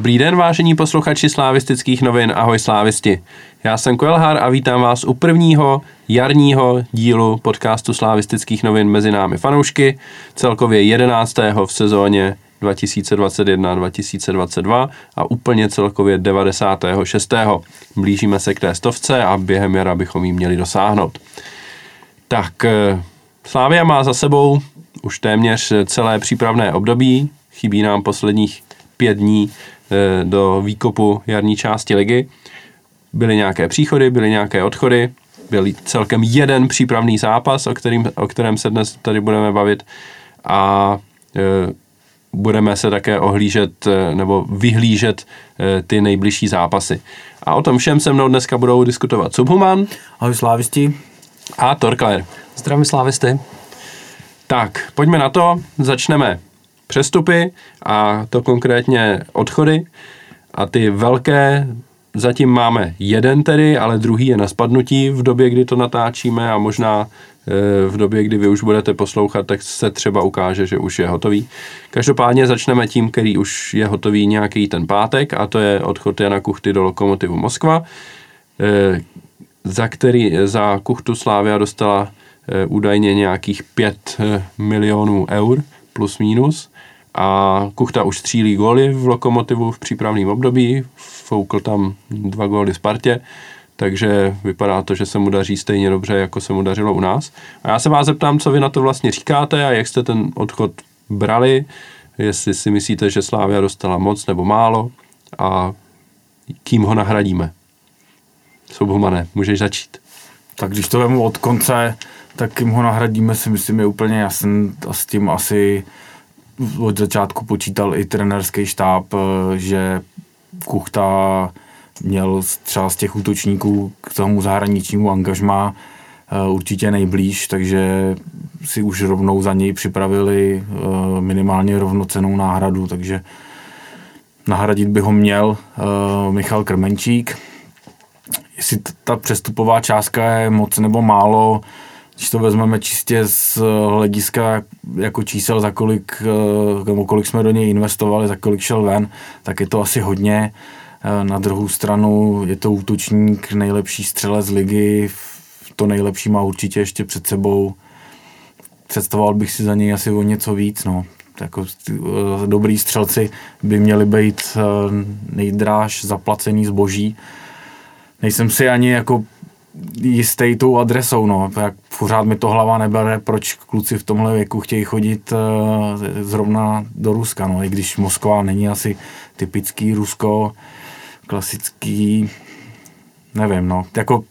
Dobrý den, vážení posluchači slávistických novin, ahoj slávisti. Já jsem Koelhar a vítám vás u prvního jarního dílu podcastu slávistických novin mezi námi fanoušky, celkově 11. v sezóně 2021-2022 a úplně celkově 96. Blížíme se k té stovce a během jara bychom ji měli dosáhnout. Tak, eh, Slávia má za sebou už téměř celé přípravné období, chybí nám posledních pět dní do výkopu jarní části ligy. Byly nějaké příchody, byly nějaké odchody, byl celkem jeden přípravný zápas, o, kterým, o kterém se dnes tady budeme bavit a e, budeme se také ohlížet e, nebo vyhlížet e, ty nejbližší zápasy. A o tom všem se mnou dneska budou diskutovat Subhuman. Ahoj slávisti. A Torkler. Zdravím slávisty. Tak, pojďme na to. Začneme přestupy a to konkrétně odchody. A ty velké zatím máme jeden tedy, ale druhý je na spadnutí v době, kdy to natáčíme a možná e, v době, kdy vy už budete poslouchat, tak se třeba ukáže, že už je hotový. Každopádně začneme tím, který už je hotový nějaký ten pátek a to je odchod Jana Kuchty do Lokomotivu Moskva, e, za který za Kuchtu Slávia dostala e, údajně nějakých 5 milionů eur plus minus a Kuchta už střílí góly v Lokomotivu v přípravném období, foukl tam dva góly Spartě, takže vypadá to, že se mu daří stejně dobře, jako se mu dařilo u nás. A já se vás zeptám, co vy na to vlastně říkáte a jak jste ten odchod brali, jestli si myslíte, že Slávia dostala moc nebo málo a kým ho nahradíme. Soubhumané, můžeš začít. Tak když to vemu od konce, tak kým ho nahradíme si myslím je úplně jasný a s tím asi od začátku počítal i trenerský štáb, eh, že Kuchta měl třeba z těch útočníků k tomu zahraničnímu angažmá eh, určitě nejblíž, takže si už rovnou za něj připravili eh, minimálně rovnocenou náhradu, takže nahradit by ho měl Michal Krmenčík. Jestli ta přestupová částka je moc nebo málo, když to vezmeme čistě z hlediska jako čísel, za kolik, eh, nebo kolik jsme do něj investovali, za kolik šel ven, tak je to asi hodně. Eh, na druhou stranu je to útočník, nejlepší střele z ligy, to nejlepší má určitě ještě před sebou. Představoval bych si za něj asi o něco víc. No. Jako eh, dobrý střelci by měli být nejdráž zaplacený zboží. Nejsem si ani jako jistý tou adresou, no. Jak pořád mi to hlava nebere, proč kluci v tomhle věku chtějí chodit uh, zrovna do Ruska, no. I když Moskva není asi typický Rusko, klasický, nevím, no. Jako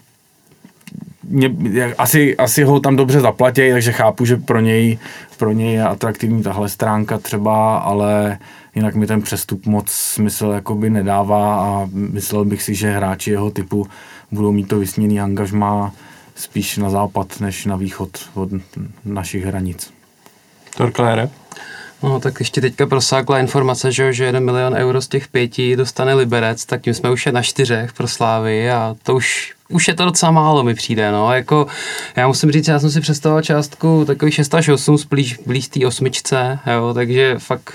mě, asi, asi ho tam dobře zaplatí, takže chápu, že pro něj, pro něj je atraktivní tahle stránka třeba, ale jinak mi ten přestup moc smysl jakoby nedává a myslel bych si, že hráči jeho typu budou mít to vysněný angažmá spíš na západ než na východ od našich hranic. Torklére? No tak ještě teďka prosákla informace, že, že 1 milion euro z těch pěti dostane Liberec, tak tím jsme už je na čtyřech pro Slávy a to už už je to docela málo mi přijde, no, jako já musím říct, já jsem si představoval částku takový 6 až 8 blíž, blíž té osmičce, jo, takže fakt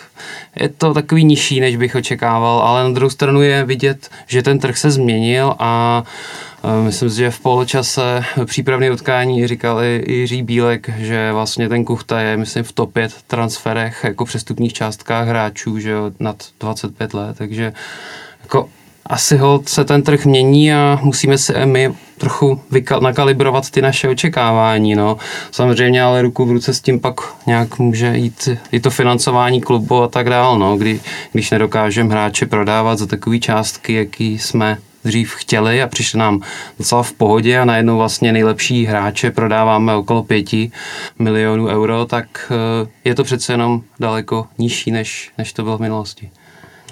je to takový nižší, než bych očekával, ale na druhou stranu je vidět, že ten trh se změnil a Myslím si, že v poločase přípravné utkání říkal i Jiří Bílek, že vlastně ten Kuchta je, myslím, v top 5 transferech jako přestupních částkách hráčů, že jo, nad 25 let, takže jako asi ho se ten trh mění a musíme si my trochu vykal, nakalibrovat ty naše očekávání. No. Samozřejmě ale ruku v ruce s tím pak nějak může jít i to financování klubu a tak dál. No. Kdy, když nedokážeme hráče prodávat za takové částky, jaký jsme dřív chtěli a přišli nám docela v pohodě a najednou vlastně nejlepší hráče prodáváme okolo pěti milionů euro, tak eh, je to přece jenom daleko nižší, než, než to bylo v minulosti.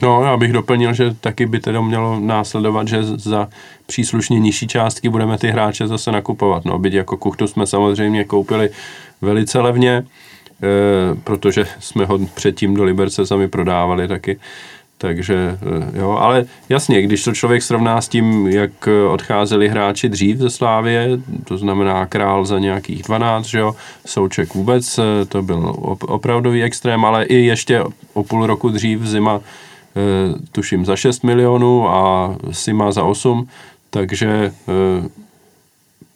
No, já bych doplnil, že taky by teda mělo následovat, že za příslušně nižší částky budeme ty hráče zase nakupovat. No, byť jako kuchtu jsme samozřejmě koupili velice levně, e, protože jsme ho předtím do Liberce sami prodávali taky. Takže e, jo, ale jasně, když to člověk srovná s tím, jak odcházeli hráči dřív ze Slávie, to znamená Král za nějakých 12, že jo, Souček vůbec, e, to byl opravdový extrém, ale i ještě o půl roku dřív zima tuším za 6 milionů a Sima za 8, takže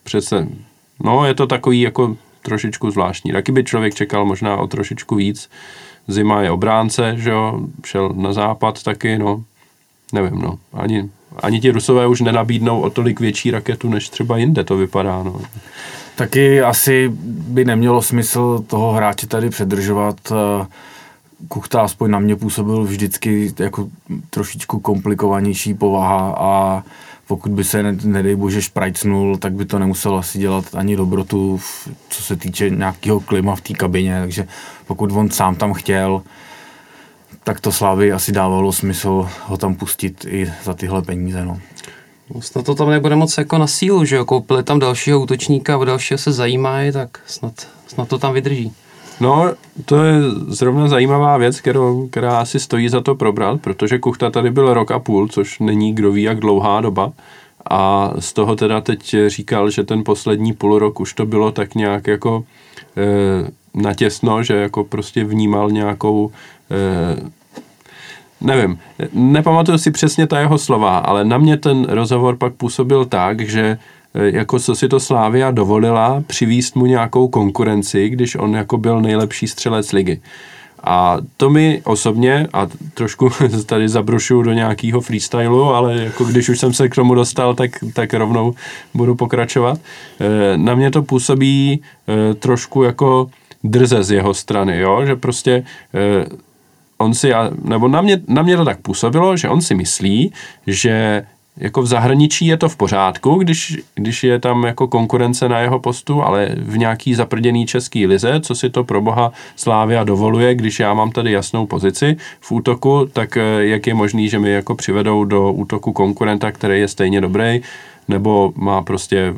přece, no je to takový jako trošičku zvláštní. Taky by člověk čekal možná o trošičku víc. Zima je obránce, že jo, šel na západ taky, no, nevím, no, ani, ani ti Rusové už nenabídnou o tolik větší raketu, než třeba jinde to vypadá, no. Taky asi by nemělo smysl toho hráče tady předržovat. Kuchta aspoň na mě působil vždycky jako trošičku komplikovanější povaha a pokud by se, nedej bože, šprajcnul, tak by to nemusel asi dělat ani dobrotu, co se týče nějakého klima v té kabině, takže pokud on sám tam chtěl, tak to Slávy asi dávalo smysl ho tam pustit i za tyhle peníze. No. no snad to tam nebude moc jako na sílu, že jo? Koupili tam dalšího útočníka, o dalšího se zajímají, tak snad, snad to tam vydrží. No, to je zrovna zajímavá věc, kterou, která asi stojí za to probrat, protože Kuchta tady byl rok a půl, což není kdo ví jak dlouhá doba. A z toho teda teď říkal, že ten poslední půl rok už to bylo tak nějak jako e, natěsno, že jako prostě vnímal nějakou e, nevím, nepamatuju si přesně ta jeho slova, ale na mě ten rozhovor pak působil tak, že jako co si to Slávia dovolila přivíst mu nějakou konkurenci, když on jako byl nejlepší střelec ligy. A to mi osobně, a trošku tady zabrušu do nějakého freestylu, ale jako když už jsem se k tomu dostal, tak, tak rovnou budu pokračovat. Eh, na mě to působí eh, trošku jako drze z jeho strany, jo? že prostě on si, nebo na mě, na mě to tak působilo, že on si myslí, že jako v zahraničí je to v pořádku, když, když je tam jako konkurence na jeho postu, ale v nějaký zaprděný český lize, co si to pro boha Slávia dovoluje, když já mám tady jasnou pozici v útoku, tak eh, jak je možný, že mi jako přivedou do útoku konkurenta, který je stejně dobrý, nebo má prostě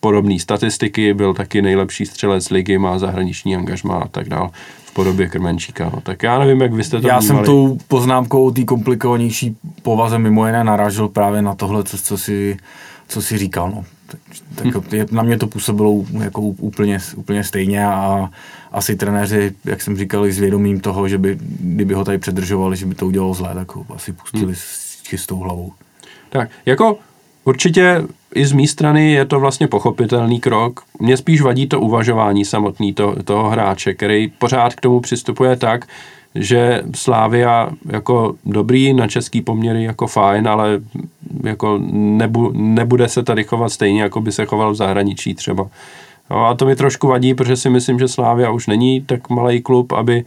podobné statistiky, byl taky nejlepší střelec ligy, má zahraniční angažmá a tak dále podobě krmenčíka. No. Tak já nevím, jak vy jste to Já vnímali. jsem tou poznámkou té komplikovanější povaze mimo jiné narážel právě na tohle, co, co, si, co si říkal. No. Tak, tak je, na mě to působilo jako úplně, úplně stejně a asi trenéři, jak jsem říkal, i s vědomím toho, že by, kdyby ho tady předržovali, že by to udělalo zlé, tak ho asi pustili hmm. s čistou hlavou. Tak, jako Určitě i z mé strany je to vlastně pochopitelný krok. Mně spíš vadí to uvažování samotný to, toho hráče, který pořád k tomu přistupuje tak, že Slávia jako dobrý na český poměry jako fajn, ale jako nebu, nebude se tady chovat stejně, jako by se choval v zahraničí třeba. A to mi trošku vadí, protože si myslím, že Slávia už není tak malý klub, aby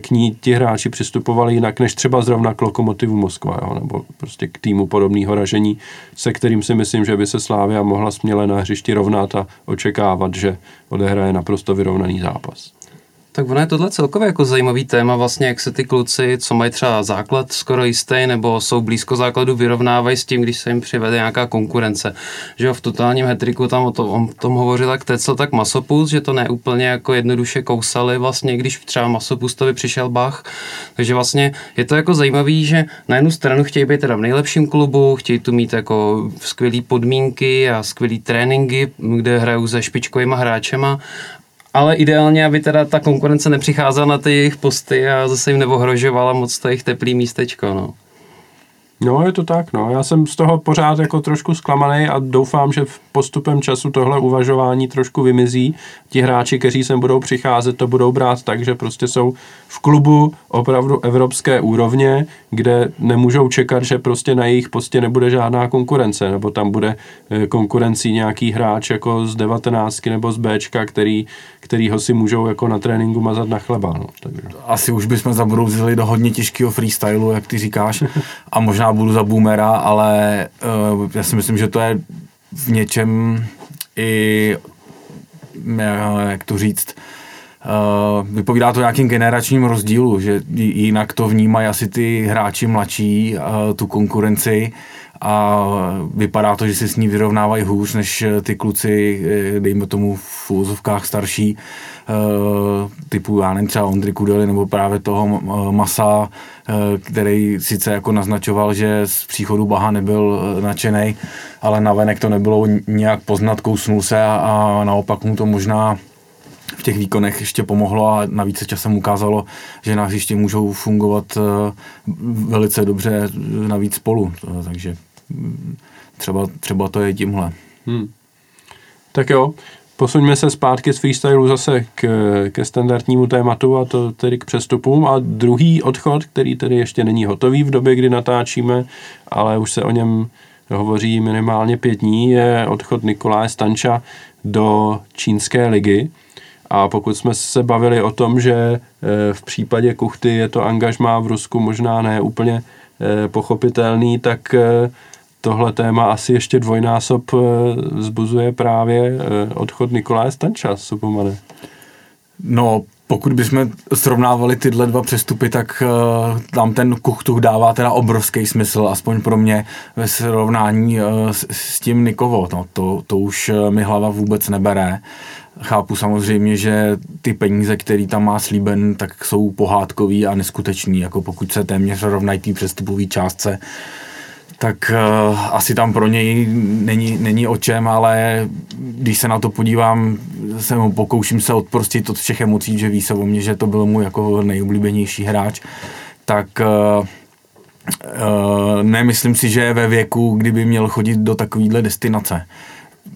k ní ti hráči přistupovali jinak, než třeba zrovna k Lokomotivu Moskva, jo, nebo prostě k týmu podobného ražení, se kterým si myslím, že by se Slávia mohla směle na hřišti rovnat a očekávat, že odehraje naprosto vyrovnaný zápas. Tak ono je tohle celkově jako zajímavý téma, vlastně jak se ty kluci, co mají třeba základ skoro jistý, nebo jsou blízko základu, vyrovnávají s tím, když se jim přivede nějaká konkurence. Že v totálním hetriku tam o tom, o tom hovořil jak Tecel, tak Masopus, že to neúplně jako jednoduše kousali vlastně, když třeba Masopustovi přišel Bach. Takže vlastně je to jako zajímavý, že na jednu stranu chtějí být teda v nejlepším klubu, chtějí tu mít jako skvělé podmínky a skvělé tréninky, kde hrajou se špičkovými hráčema ale ideálně, aby teda ta konkurence nepřicházela na ty jejich posty a zase jim neohrožovala moc to jejich teplý místečko, no. No, je to tak, no. Já jsem z toho pořád jako trošku zklamaný a doufám, že postupem času tohle uvažování trošku vymizí. Ti hráči, kteří sem budou přicházet, to budou brát tak, že prostě jsou v klubu opravdu evropské úrovně, kde nemůžou čekat, že prostě na jejich postě nebude žádná konkurence, nebo tam bude eh, konkurencí nějaký hráč jako z 19 nebo z Bčka, který, který ho si můžou jako na tréninku mazat na chleba. No. Takže. Asi už bychom zabrouzili do hodně těžkého freestylu, jak ty říkáš, a možná budu za boomera, ale uh, já si myslím, že to je v něčem i, jak to říct, Uh, vypovídá to nějakým generačním rozdílu, že jinak to vnímají asi ty hráči mladší, uh, tu konkurenci a vypadá to, že si s ní vyrovnávají hůř, než ty kluci, dejme tomu v úzovkách starší, uh, typu, já nevím, třeba Ondry Kudely nebo právě toho Masa, Eh, který sice jako naznačoval, že z příchodu Baha nebyl eh, nadšený, ale navenek to nebylo nějak poznat, kousnul se a, a naopak mu to možná v těch výkonech ještě pomohlo a navíc se časem ukázalo, že na hřišti můžou fungovat eh, velice dobře navíc spolu. Takže třeba, třeba to je tímhle. Hmm. Tak jo, posuňme se zpátky z freestylu zase k, ke standardnímu tématu a to tedy k přestupům. A druhý odchod, který tedy ještě není hotový v době, kdy natáčíme, ale už se o něm hovoří minimálně pět dní, je odchod Nikolaje Stanča do čínské ligy. A pokud jsme se bavili o tom, že eh, v případě Kuchty je to angažmá v Rusku možná ne úplně eh, pochopitelný, tak eh, tohle téma asi ještě dvojnásob vzbuzuje právě odchod Nikolaje Stanča z Supermane. No, pokud bychom srovnávali tyhle dva přestupy, tak uh, tam ten Kuchtuch dává teda obrovský smysl, aspoň pro mě ve srovnání uh, s, s tím Nikovo. No, to, to už mi hlava vůbec nebere. Chápu samozřejmě, že ty peníze, které tam má slíben, tak jsou pohádkový a neskutečný, jako pokud se téměř rovnají té přestupové částce. Uh, tak uh, asi tam pro něj není, není o čem, ale když se na to podívám, se mu pokouším se odprostit od všech emocí, že ví se o mě, že to byl můj jako nejoblíbenější hráč, tak uh, uh, nemyslím si, že je ve věku, kdyby měl chodit do takovýhle destinace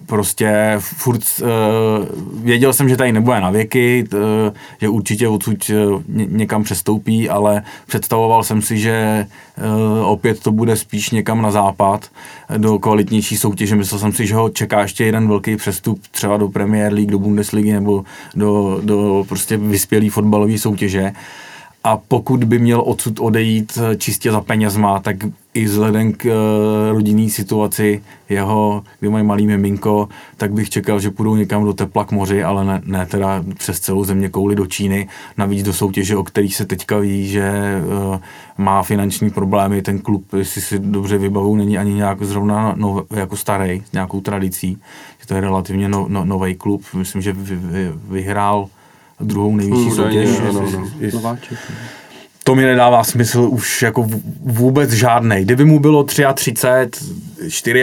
prostě furt uh, věděl jsem, že tady nebude na věky, uh, že určitě odsud uh, někam přestoupí, ale představoval jsem si, že uh, opět to bude spíš někam na západ do kvalitnější soutěže. Myslel jsem si, že ho čeká ještě jeden velký přestup třeba do Premier League, do Bundesligy nebo do, do prostě vyspělý fotbalové soutěže. A pokud by měl odsud odejít čistě za penězma, tak i vzhledem k uh, rodinný situaci jeho, kdy mají malý miminko, tak bych čekal, že půjdou někam do tepla k moři, ale ne, ne teda přes celou země kouli do Číny, navíc do soutěže, o kterých se teďka ví, že uh, má finanční problémy, ten klub, jestli si dobře vybavu, není ani nějak zrovna no, jako starý, s nějakou tradicí, že to je relativně no, no, nový klub, myslím, že vy, vy, vyhrál druhou nejvyšší soutěž. No, no, no. Nováček to mi nedává smysl už jako vůbec žádný. Kdyby mu bylo 33, 34,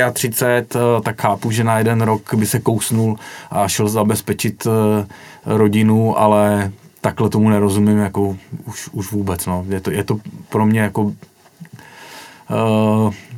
eh, tak chápu, že na jeden rok by se kousnul a šel zabezpečit eh, rodinu, ale takhle tomu nerozumím jako už, už vůbec. No. Je, to, je to pro mě jako uh,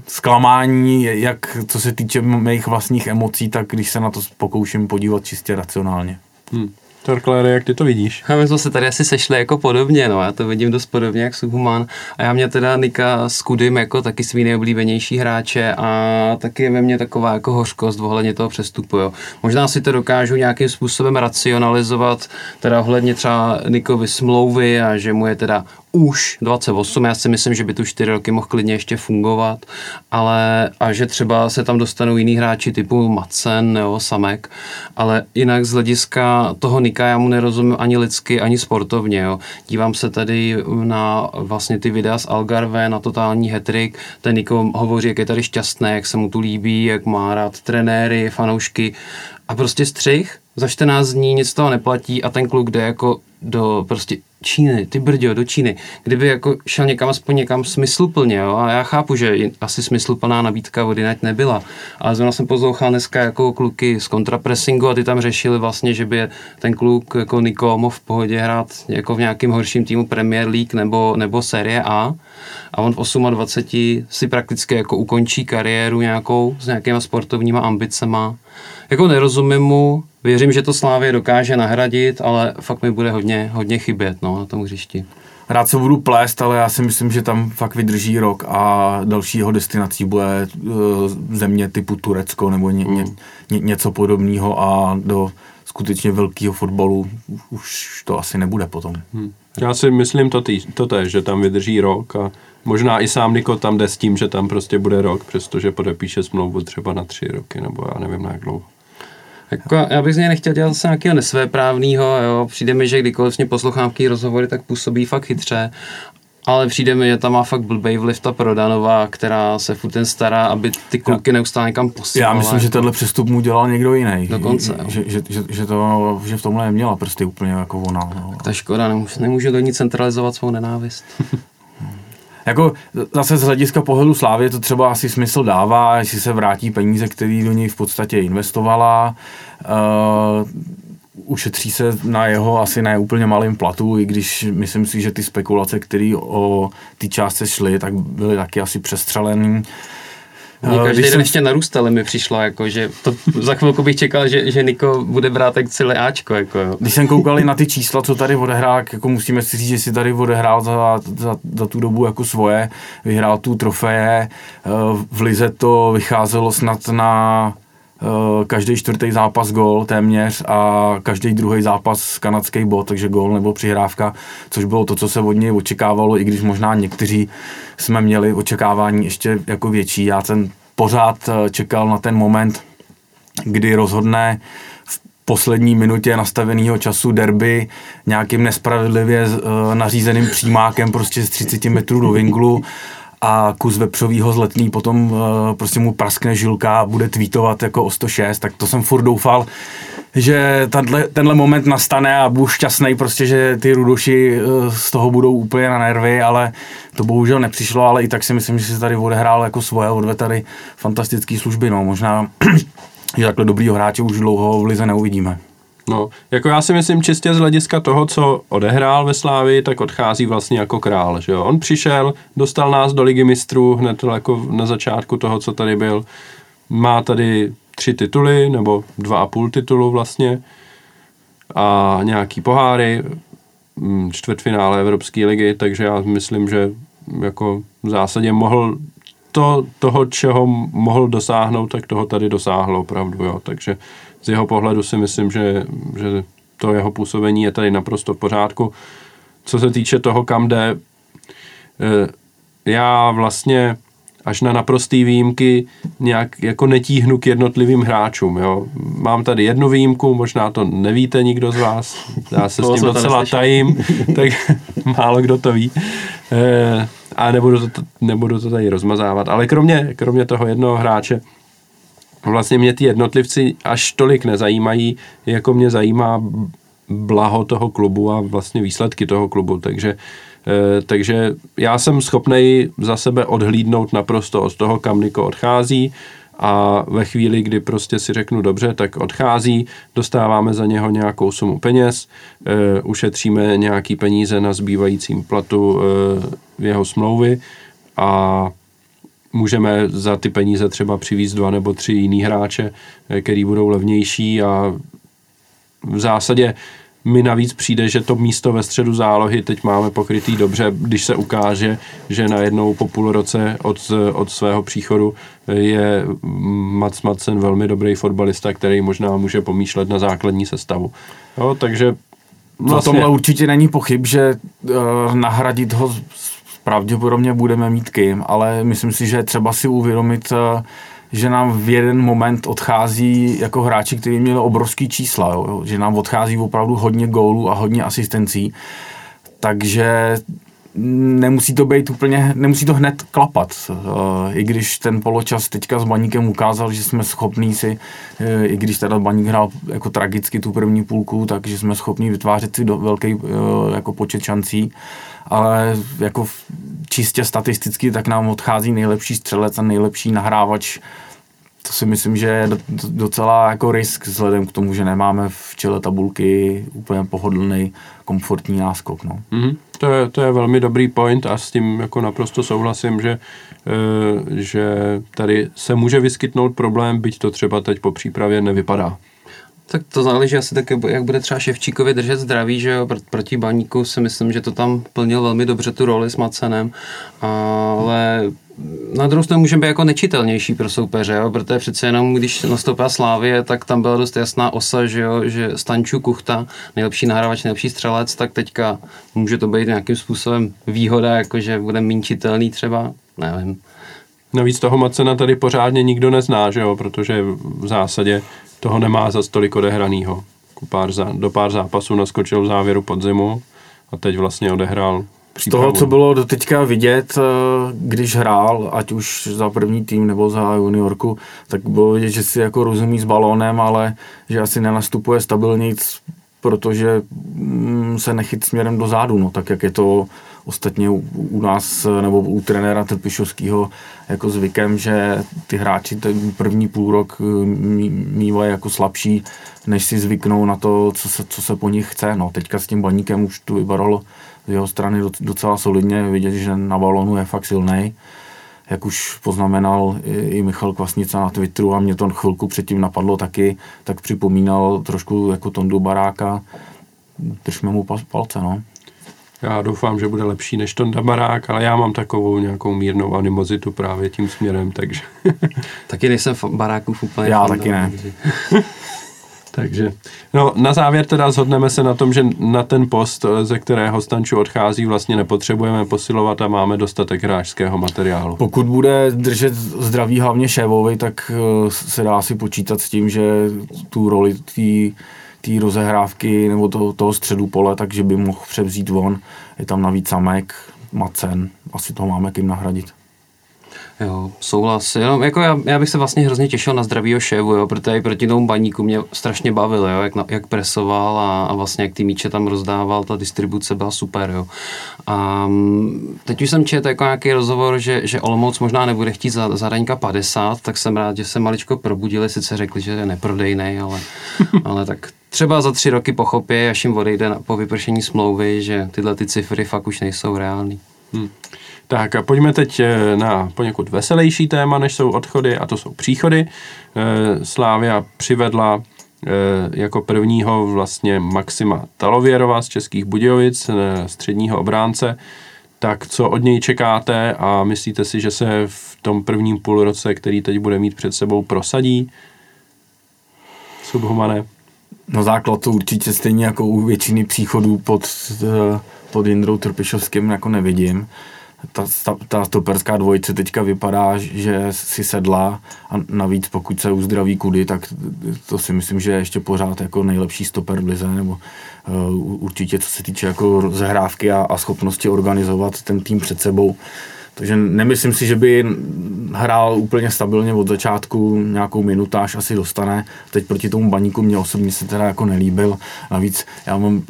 zklamání, jak co se týče mých vlastních emocí, tak když se na to pokouším podívat čistě racionálně. Hmm. Torklére, jak ty to vidíš? A my jsme se tady asi sešli jako podobně, no, já to vidím dost podobně jak Subhuman a já mě teda Nika s Kudym jako taky svý nejoblíbenější hráče a taky je ve mně taková jako hořkost ohledně toho přestupu, jo. Možná si to dokážu nějakým způsobem racionalizovat, teda ohledně třeba Nikovi smlouvy a že mu je teda už 28, já si myslím, že by tu 4 roky mohl klidně ještě fungovat, ale a že třeba se tam dostanou jiní hráči typu Macen nebo Samek, ale jinak z hlediska toho Nika já mu nerozumím ani lidsky, ani sportovně, jo. Dívám se tady na vlastně ty videa z Algarve, na totální hetrik, ten Niko hovoří, jak je tady šťastný, jak se mu tu líbí, jak má rád trenéry, fanoušky a prostě střih, za 14 dní nic toho neplatí a ten kluk jde jako do prostě Číny, ty brďo, do Číny, kdyby jako šel někam aspoň někam smysluplně, jo, a já chápu, že asi smysluplná nabídka vody nať nebyla, ale zrovna jsem poslouchal dneska jako kluky z kontrapressingu a ty tam řešili vlastně, že by ten kluk jako Niko mohl v pohodě hrát jako v nějakém horším týmu Premier League nebo, nebo Serie A. A on v 28 si prakticky jako ukončí kariéru nějakou s nějakýma sportovníma ambicema. Jako nerozumím mu, věřím, že to Slávě dokáže nahradit, ale fakt mi bude hodně, hodně chybět no, na tom hřišti. Rád se budu plést, ale já si myslím, že tam fakt vydrží rok a dalšího destinací bude uh, země typu Turecko nebo ně, ně, ně, něco podobného a do skutečně velkého fotbalu už to asi nebude potom. Hmm. Já si myslím to, tý, to tež, že tam vydrží rok a možná i sám Niko tam jde s tím, že tam prostě bude rok, přestože podepíše smlouvu třeba na tři roky, nebo já nevím na jak dlouho. Jako, já bych z něj nechtěl dělat zase nějakého nesvéprávného, jo. Přijde mi, že kdykoliv mě poslouchám rozhovory, tak působí fakt chytře ale přijde mi, že tam má fakt blbej vliv ta Prodanová, která se furt ten stará, aby ty kluky neustále někam posílala. Já myslím, že tenhle přestup mu dělal někdo jiný. Dokonce. Že, že, že, že, to, že v tomhle neměla prostě úplně jako ona. No. Ta škoda, nemůžu, nemůžu do ní centralizovat svou nenávist. jako zase z hlediska pohledu Slávy to třeba asi smysl dává, jestli se vrátí peníze, které do něj v podstatě investovala. Uh, ušetří se na jeho asi ne úplně malým platu, i když myslím si, že ty spekulace, které o té částce šly, tak byly taky asi přestřelený. Mě každý den jsem... ještě narůstaly mi přišlo, jako, že to, za chvilku bych čekal, že, že Niko bude brát tak celé Ačko. Jako, jo. Když jsem koukal na ty čísla, co tady odehrál, jako musíme si říct, že si tady odehrál za, za, za tu dobu jako svoje, vyhrál tu trofeje, eh, v Lize to vycházelo snad na každý čtvrtý zápas gol téměř a každý druhý zápas kanadský bod, takže gol nebo přihrávka, což bylo to, co se od něj očekávalo, i když možná někteří jsme měli očekávání ještě jako větší. Já jsem pořád eh, čekal na ten moment, kdy rozhodne v poslední minutě nastaveného času derby nějakým nespravedlivě eh, nařízeným přímákem prostě z 30 metrů do vinglu a kus vepřovýho zletný potom uh, prostě mu praskne žilka a bude tweetovat jako o 106, tak to jsem furt doufal, že tenhle, tenhle moment nastane a budu šťastný prostě, že ty rudoši uh, z toho budou úplně na nervy, ale to bohužel nepřišlo, ale i tak si myslím, že si tady odehrál jako svoje, odve tady fantastické služby, no možná, že takhle dobrýho hráče už dlouho v Lize neuvidíme. No, jako já si myslím čistě z hlediska toho, co odehrál ve Slávi, tak odchází vlastně jako král, že jo. On přišel, dostal nás do ligy mistrů hned jako na začátku toho, co tady byl. Má tady tři tituly, nebo dva a půl titulu vlastně a nějaký poháry, mm, čtvrtfinále Evropské ligy, takže já myslím, že jako v zásadě mohl to, toho, čeho mohl dosáhnout, tak toho tady dosáhlo opravdu, jo. Takže z jeho pohledu si myslím, že, že to jeho působení je tady naprosto v pořádku. Co se týče toho, kam jde, eh, já vlastně až na naprostý výjimky nějak jako netíhnu k jednotlivým hráčům. Jo. Mám tady jednu výjimku, možná to nevíte nikdo z vás, já se s tím docela tajím, tak málo kdo to ví. E, a nebudu to, nebudu to tady rozmazávat. Ale kromě, kromě toho jednoho hráče, vlastně mě ty jednotlivci až tolik nezajímají, jako mě zajímá blaho toho klubu a vlastně výsledky toho klubu, takže eh, takže já jsem schopný za sebe odhlídnout naprosto od toho, kam Niko odchází. A ve chvíli, kdy prostě si řeknu dobře, tak odchází, dostáváme za něho nějakou sumu peněz, e, ušetříme nějaký peníze na zbývajícím platu e, jeho smlouvy a můžeme za ty peníze třeba přivízt dva nebo tři jiný hráče, eh, který budou levnější a v zásadě mi navíc přijde, že to místo ve středu zálohy teď máme pokrytý dobře, když se ukáže, že najednou po půl roce od, od svého příchodu je Mats Madsen velmi dobrý fotbalista, který možná může pomýšlet na základní sestavu. Jo, takže vlastně... O tomhle určitě není pochyb, že uh, nahradit ho pravděpodobně budeme mít kým, ale myslím si, že třeba si uvědomit, eh, že nám v jeden moment odchází jako hráči, kteří měli obrovský čísla, jo? že nám odchází opravdu hodně gólů a hodně asistencí, takže nemusí to být úplně, nemusí to hned klapat. Eh, I když ten poločas teďka s Baníkem ukázal, že jsme schopní si, eh, i když teda Baník hrál jako tragicky tu první půlku, takže jsme schopni vytvářet si do velký jako počet šancí ale jako čistě statisticky tak nám odchází nejlepší střelec a nejlepší nahrávač to si myslím, že je docela jako risk vzhledem k tomu, že nemáme v čele tabulky úplně pohodlný, komfortní náskok. No. Mm-hmm. To, je, to je velmi dobrý point a s tím jako naprosto souhlasím, že, e, že tady se může vyskytnout problém, byť to třeba teď po přípravě nevypadá. Tak to záleží asi tak, jak bude třeba Ševčíkovi držet zdraví, že jo, proti Baníku si myslím, že to tam plnil velmi dobře tu roli s Macenem, ale na druhou stranu může být jako nečitelnější pro soupeře, jo? protože přece jenom, když nastoupila Slávě, tak tam byla dost jasná osa, že, jo? že Stanču Kuchta, nejlepší nahrávač, nejlepší střelec, tak teďka může to být nějakým způsobem výhoda, jakože bude minčitelný třeba, nevím. Navíc toho Macena tady pořádně nikdo nezná, že jo? protože v zásadě toho nemá za tolik odehranýho. Pár za, do pár zápasů naskočil v závěru podzimu a teď vlastně odehrál přípravu. Z toho, co bylo do teďka vidět, eh, když hrál, ať už za první tým nebo za juniorku, tak bylo vidět, že si jako rozumí s balónem, ale že asi nenastupuje stabilně, protože mm, se nechyt směrem do zádu, no, tak jak je to ostatně u, u nás nebo u trenéra Trpišovského jako zvykem, že ty hráči ten první půl rok mývají jako slabší, než si zvyknou na to, co se, co se po nich chce. No, teďka s tím baníkem už tu vypadalo z jeho strany docela solidně, vidět, že na balonu je fakt silný jak už poznamenal i Michal Kvasnica na Twitteru a mě to chvilku předtím napadlo taky, tak připomínal trošku jako Tondu Baráka. Držme mu palce, no. Já doufám, že bude lepší než Tonda Barák, ale já mám takovou nějakou mírnou animozitu právě tím směrem, takže... taky nejsem baráků úplně Já taky ne. Takže, no na závěr teda zhodneme se na tom, že na ten post, ze kterého Stanču odchází, vlastně nepotřebujeme posilovat a máme dostatek hráčského materiálu. Pokud bude držet zdraví hlavně Šévovi, tak eh, se dá si počítat s tím, že tu roli té rozehrávky nebo toho, toho středu pole, takže by mohl převzít on. Je tam navíc Samek, Macen, asi toho máme kým nahradit. Jo, souhlas. Jenom, jako já, já, bych se vlastně hrozně těšil na zdravýho šévu, jo, protože proti tomu baníku mě strašně bavil, jo, jak, jak presoval a, a, vlastně jak ty míče tam rozdával, ta distribuce byla super. Jo. A mm, teď už jsem četl jako nějaký rozhovor, že, že Olomouc možná nebude chtít za, za Raňka 50, tak jsem rád, že se maličko probudili, sice řekli, že je neprodejný, ale, ale tak třeba za tři roky pochopí, až jim odejde po vypršení smlouvy, že tyhle ty cifry fakt už nejsou reální. Hmm. Tak a pojďme teď eh, na poněkud veselější téma, než jsou odchody, a to jsou příchody. Eh, Slávia přivedla eh, jako prvního vlastně Maxima Talověrova z Českých Budějovic, středního obránce. Tak co od něj čekáte a myslíte si, že se v tom prvním půlroce, který teď bude mít před sebou, prosadí? Subhumané? No základ to určitě stejně jako u většiny příchodů pod, pod Jindrou Trpišovským jako nevidím. Ta, ta, ta stoperská dvojice teďka vypadá, že si sedla a navíc pokud se uzdraví kudy, tak to si myslím, že je ještě pořád jako nejlepší stoper v lize, nebo uh, určitě co se týče jako zahrávky a, a schopnosti organizovat ten tým před sebou, takže nemyslím si, že by hrál úplně stabilně od začátku, nějakou minutáž asi dostane. Teď proti tomu baníku mě osobně se teda jako nelíbil. Navíc já mám uh,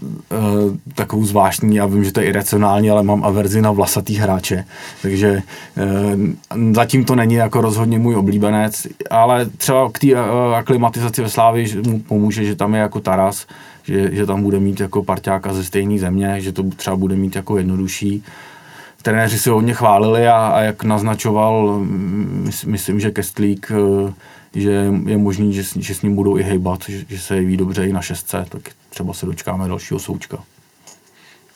takovou zvláštní, já vím, že to je iracionální, ale mám averzi na vlasatý hráče. Takže uh, zatím to není jako rozhodně můj oblíbenec, ale třeba k té uh, aklimatizaci ve Slávi mu pomůže, že tam je jako Taras, že, že tam bude mít jako parťáka ze stejné země, že to třeba bude mít jako jednodušší trenéři si hodně chválili a, a jak naznačoval, myslím, že Kestlík, eh, že je možný, že, že s ním budou i hejbat, že, že se jeví dobře i na šestce, tak třeba se dočkáme dalšího součka.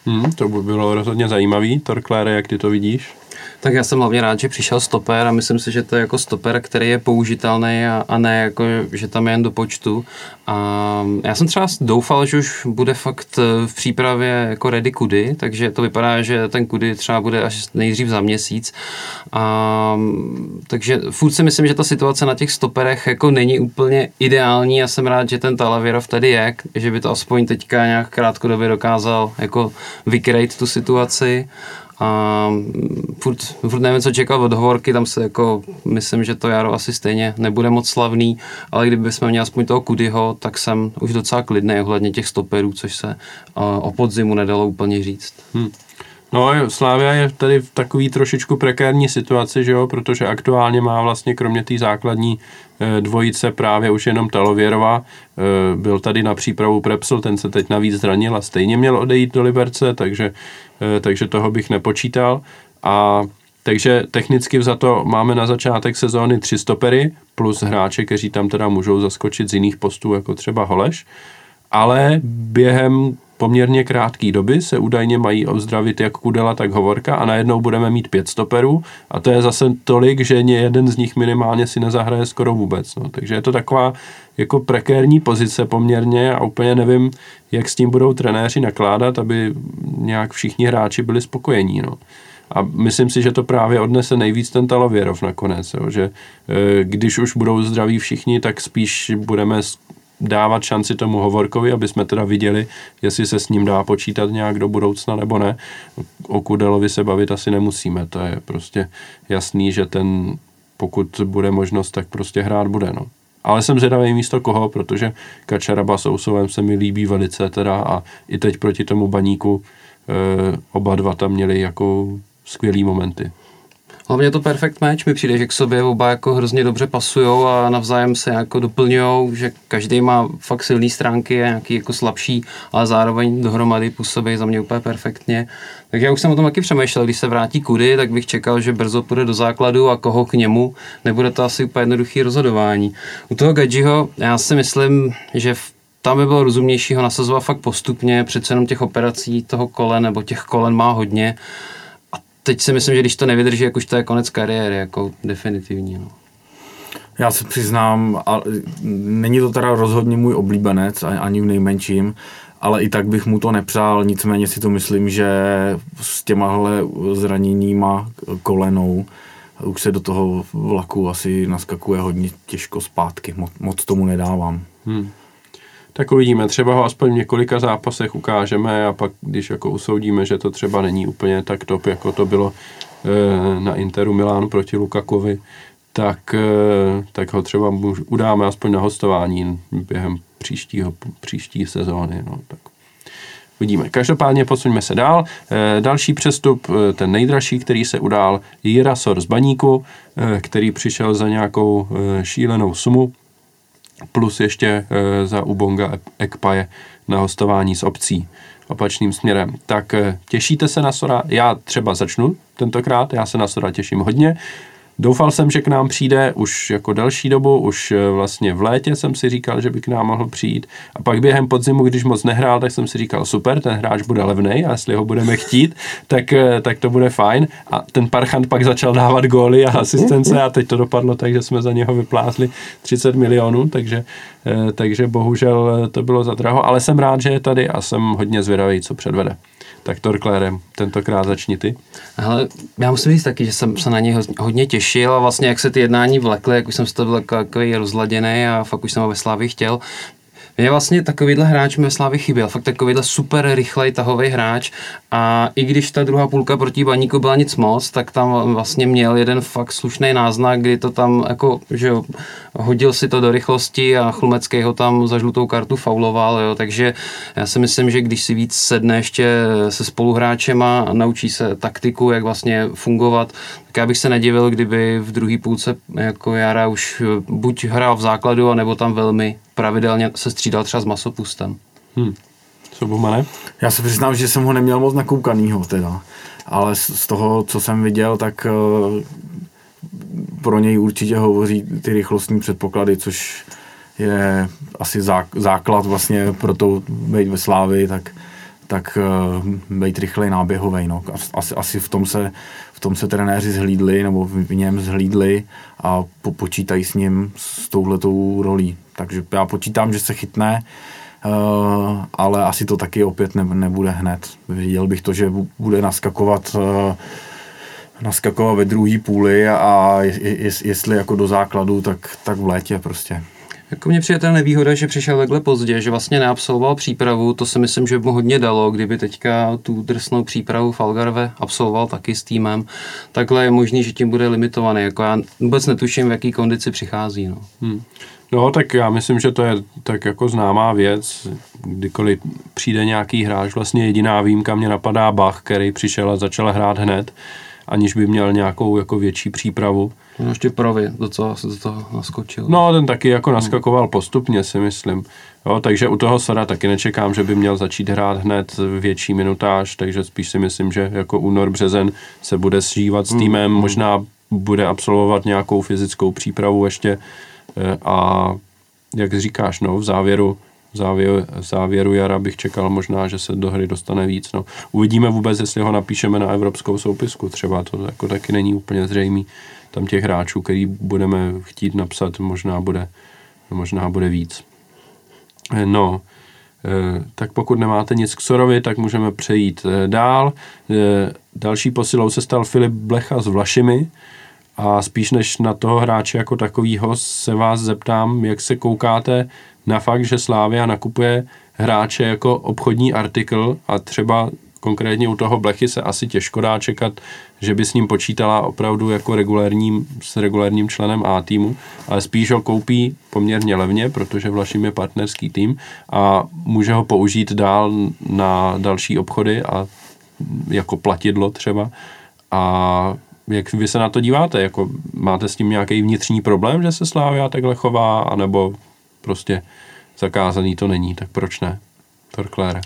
Hmm, to by bylo rozhodně zajímavý. Torklére, jak ty to vidíš? Tak já jsem hlavně rád, že přišel stoper a myslím si, že to je jako stoper, který je použitelný a, a ne jako, že tam je jen do počtu. A já jsem třeba doufal, že už bude fakt eh, v přípravě jako ready kudy, takže to vypadá, že ten kudy třeba bude až nejdřív za měsíc. A, takže furt si myslím, že ta situace na těch stoperech jako není úplně ideální. Já jsem rád, že ten Talavěrov tady je, že by to aspoň teďka nějak krátkodobě dokázal jako vykrejt tu situaci a furt, furt nevím, co čekal od hovorky, tam se jako, myslím, že to jaro asi stejně nebude moc slavný, ale kdyby jsme měli aspoň toho Kudyho, tak jsem už docela klidný ohledně těch stoperů, což se uh, o podzimu nedalo úplně říct. Hmm. No, Slávia je tady v takový trošičku prekérní situaci, že jo, protože aktuálně má vlastně kromě té základní dvojice právě už jenom Talověrova. E, byl tady na přípravu Prepsl, ten se teď navíc zranil a stejně měl odejít do Liberce, takže, e, takže toho bych nepočítal. A takže technicky za to máme na začátek sezóny tři stopery, plus hráče, kteří tam teda můžou zaskočit z jiných postů, jako třeba Holeš. Ale během poměrně krátké doby se údajně mají ozdravit jak Kudela, tak Hovorka a najednou budeme mít pět stoperů a to je zase tolik, že jeden z nich minimálně si nezahraje skoro vůbec. No. Takže je to taková jako prekérní pozice poměrně a úplně nevím, jak s tím budou trenéři nakládat, aby nějak všichni hráči byli spokojení. No. A myslím si, že to právě odnese nejvíc ten Talověrov nakonec, jo, že e, když už budou zdraví všichni, tak spíš budeme dávat šanci tomu Hovorkovi, aby jsme teda viděli, jestli se s ním dá počítat nějak do budoucna nebo ne. O Kudelovi se bavit asi nemusíme, to je prostě jasný, že ten, pokud bude možnost, tak prostě hrát bude, no. Ale jsem zvědavý místo koho, protože Kačaraba s Ousovem se mi líbí velice teda a i teď proti tomu baníku oba dva tam měli jako skvělý momenty. Hlavně to perfect match mi přijde, že k sobě oba jako hrozně dobře pasují a navzájem se jako doplňují, že každý má fakt silné stránky a nějaký jako slabší, ale zároveň dohromady působí za mě úplně perfektně. Takže já už jsem o tom taky přemýšlel, když se vrátí kudy, tak bych čekal, že brzo půjde do základu a koho k němu. Nebude to asi úplně jednoduchý rozhodování. U toho Gadžiho já si myslím, že v tam by bylo rozumnější ho nasazovat fakt postupně, přece jenom těch operací toho kolen nebo těch kolen má hodně teď si myslím, že když to nevydrží, jak už to je konec kariéry, jako definitivní. No. Já se přiznám, a není to teda rozhodně můj oblíbenec, ani v nejmenším, ale i tak bych mu to nepřál, nicméně si to myslím, že s těmahle zraněníma kolenou už se do toho vlaku asi naskakuje hodně těžko zpátky, moc, moc tomu nedávám. Hmm tak uvidíme. Třeba ho aspoň v několika zápasech ukážeme a pak, když jako usoudíme, že to třeba není úplně tak top, jako to bylo e, na Interu Milánu proti Lukakovi, tak, e, tak ho třeba udáme aspoň na hostování během příštího, příští sezóny. No, tak Vidíme. Každopádně posuňme se dál. E, další přestup, e, ten nejdražší, který se udál, Jirasor z Baníku, e, který přišel za nějakou e, šílenou sumu plus ještě e, za Ubonga Ekpaje na hostování s obcí opačným směrem. Tak e, těšíte se na Sora? Já třeba začnu tentokrát, já se na Sora těším hodně. Doufal jsem, že k nám přijde už jako další dobu, už eh, vlastně v létě jsem si říkal, že by k nám mohl přijít. A pak během podzimu, když moc nehrál, tak jsem si říkal, super, ten hráč bude levný a jestli ho budeme chtít, tak, eh, tak to bude fajn. A ten Parchant pak začal dávat góly a asistence a teď to dopadlo tak, že jsme za něho vyplázli 30 milionů, takže, eh, takže bohužel to bylo za draho, ale jsem rád, že je tady a jsem hodně zvědavý, co předvede. Tak Torklérem, tentokrát začni ty. Ale já musím říct taky, že jsem se na něj hodně těšil a vlastně jak se ty jednání vlekly, jak už jsem z toho byl takový rozladěný a fakt už jsem ho ve Slávě chtěl, mě vlastně takovýhle hráč mi ve Slávě chyběl, fakt takovýhle super rychlej tahový hráč a i když ta druhá půlka proti Baníku byla nic moc, tak tam vlastně měl jeden fakt slušný náznak, kdy to tam jako, že jo, hodil si to do rychlosti a Chlumecký ho tam za žlutou kartu fauloval, jo, takže já si myslím, že když si víc sedne ještě se spoluhráčema a naučí se taktiku, jak vlastně fungovat, tak já bych se nedivil, kdyby v druhé půlce jako Jara už buď hrál v základu, nebo tam velmi pravidelně se střídal třeba s masopustem. Hmm. Co Bumane? Já se přiznám, že jsem ho neměl moc nakoukanýho teda, ale z toho, co jsem viděl, tak eh, pro něj určitě hovoří ty rychlostní předpoklady, což je asi základ vlastně pro to být ve Slávi, tak, tak uh, být rychlej náběhový. No. Asi, asi v tom se tom se trenéři zhlídli, nebo v něm zhlídli a po, počítají s ním s touhletou rolí. Takže já počítám, že se chytne, uh, ale asi to taky opět ne, nebude hned. Viděl bych to, že bude naskakovat uh, naskakovat ve druhé půli a jestli jako do základu, tak, tak v létě prostě. Jako mě přijde ta nevýhoda, že přišel takhle pozdě, že vlastně neabsolvoval přípravu, to si myslím, že by mu hodně dalo, kdyby teďka tu drsnou přípravu v Algarve absolvoval taky s týmem. Takhle je možný, že tím bude limitovaný. Jako já vůbec netuším, v jaký kondici přichází. No. Hmm. No, tak já myslím, že to je tak jako známá věc. Kdykoliv přijde nějaký hráč, vlastně jediná výjimka mě napadá Bach, který přišel a začal hrát hned, aniž by měl nějakou jako větší přípravu. No ještě Provi docela se do toho naskočil. No, ten taky jako naskakoval postupně, si myslím. Jo, takže u toho Sora taky nečekám, že by měl začít hrát hned větší minutáž, takže spíš si myslím, že jako únor, březen se bude sžívat s hmm, týmem, mm. možná bude absolvovat nějakou fyzickou přípravu ještě eh, a jak říkáš, no, v závěru závěru, závěru jara bych čekal možná, že se do hry dostane víc. No. Uvidíme vůbec, jestli ho napíšeme na evropskou soupisku. Třeba to jako taky není úplně zřejmý tam těch hráčů, který budeme chtít napsat, možná bude, možná bude víc. Eh, no, eh, tak pokud nemáte nic k Sorovi, tak můžeme přejít eh, dál. Další posilou se stal Filip Blecha s Vlašimi a spíš než na toho hráče jako takovýho se vás zeptám, jak se koukáte na fakt, že Slávia nakupuje hráče jako obchodní artikl a třeba konkrétně u toho Blechy se asi těžko dá čekat, že by s ním počítala opravdu jako regulérním, s regulérním členem A týmu, ale spíš ho koupí poměrně levně, protože Vlašim je partnerský tým a může ho použít dál na další obchody a jako platidlo třeba. A jak vy se na to díváte? Jako, máte s tím nějaký vnitřní problém, že se Slávia takhle chová, anebo prostě zakázaný to není, tak proč ne? Torklére.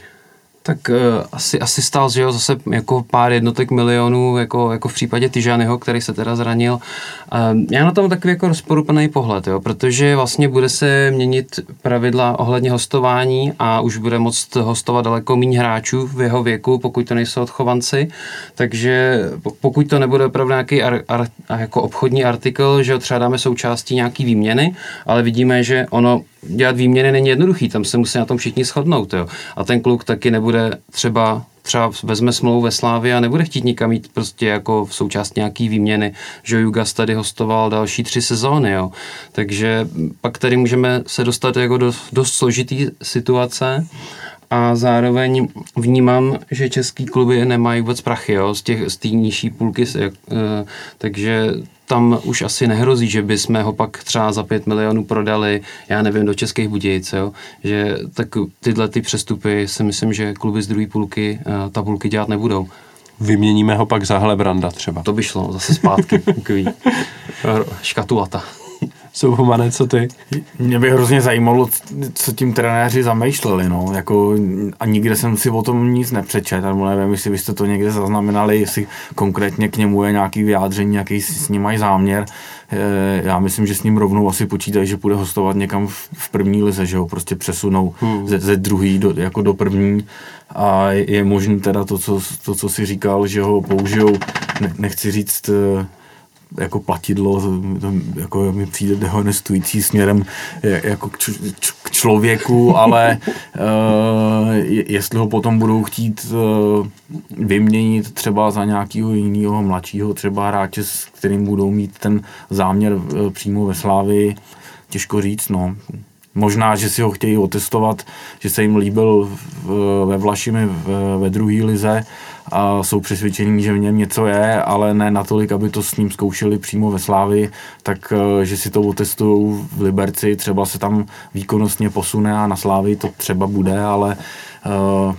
Tak uh, asi, asi stál, že jo, zase jako pár jednotek milionů, jako, jako v případě Tyžanyho, který se teda zranil. Uh, já na tom takový jako rozporuplný pohled, jo, protože vlastně bude se měnit pravidla ohledně hostování a už bude moct hostovat daleko méně hráčů v jeho věku, pokud to nejsou odchovanci. Takže pokud to nebude opravdu nějaký ar, ar, jako obchodní artikl, že ho třeba dáme součástí nějaký výměny, ale vidíme, že ono dělat výměny není jednoduchý, tam se musí na tom všichni shodnout. Jo. A ten kluk taky nebude třeba třeba vezme smlouvu ve Slávě a nebude chtít nikam jít prostě jako v součást nějaký výměny, že Jugas tady hostoval další tři sezóny, jo. Takže pak tady můžeme se dostat jako do dost složitý situace a zároveň vnímám, že český kluby nemají vůbec prachy jo, z té z nižší půlky, jak, e, takže tam už asi nehrozí, že bychom ho pak třeba za 5 milionů prodali, já nevím, do Českých Budějic, jo? že tak tyhle ty přestupy si myslím, že kluby z druhé půlky uh, tabulky dělat nebudou. Vyměníme ho pak za Helebranda třeba. To by šlo, zase zpátky, takový škatulata. Souhumane, co ty? Mě by hrozně zajímalo, co tím trenéři zamýšleli, no, jako a nikde jsem si o tom nic nepřečet, nebo nevím, jestli byste to někde zaznamenali, jestli konkrétně k němu je nějaký vyjádření, nějaký s ním mají záměr. Eh, já myslím, že s ním rovnou asi počítají, že půjde hostovat někam v první lize, že ho prostě přesunou hmm. ze, ze druhý do, jako do první a je možné teda to co, to, co si říkal, že ho použijou, ne, nechci říct eh, jako platidlo, to jako mi přijde dehonestující směrem jako k, č- k člověku, ale uh, jestli ho potom budou chtít uh, vyměnit třeba za nějakého jiného mladšího třeba hráče, s kterým budou mít ten záměr uh, přímo ve Slávii, těžko říct, no. Možná, že si ho chtějí otestovat, že se jim líbil v, ve Vlašimi ve druhé lize a jsou přesvědčení, že v něm něco je, ale ne natolik, aby to s ním zkoušeli přímo ve Slávi, tak eh, že si to otestují v Liberci, třeba se tam výkonnostně posune a na Slávi to třeba bude, ale uh,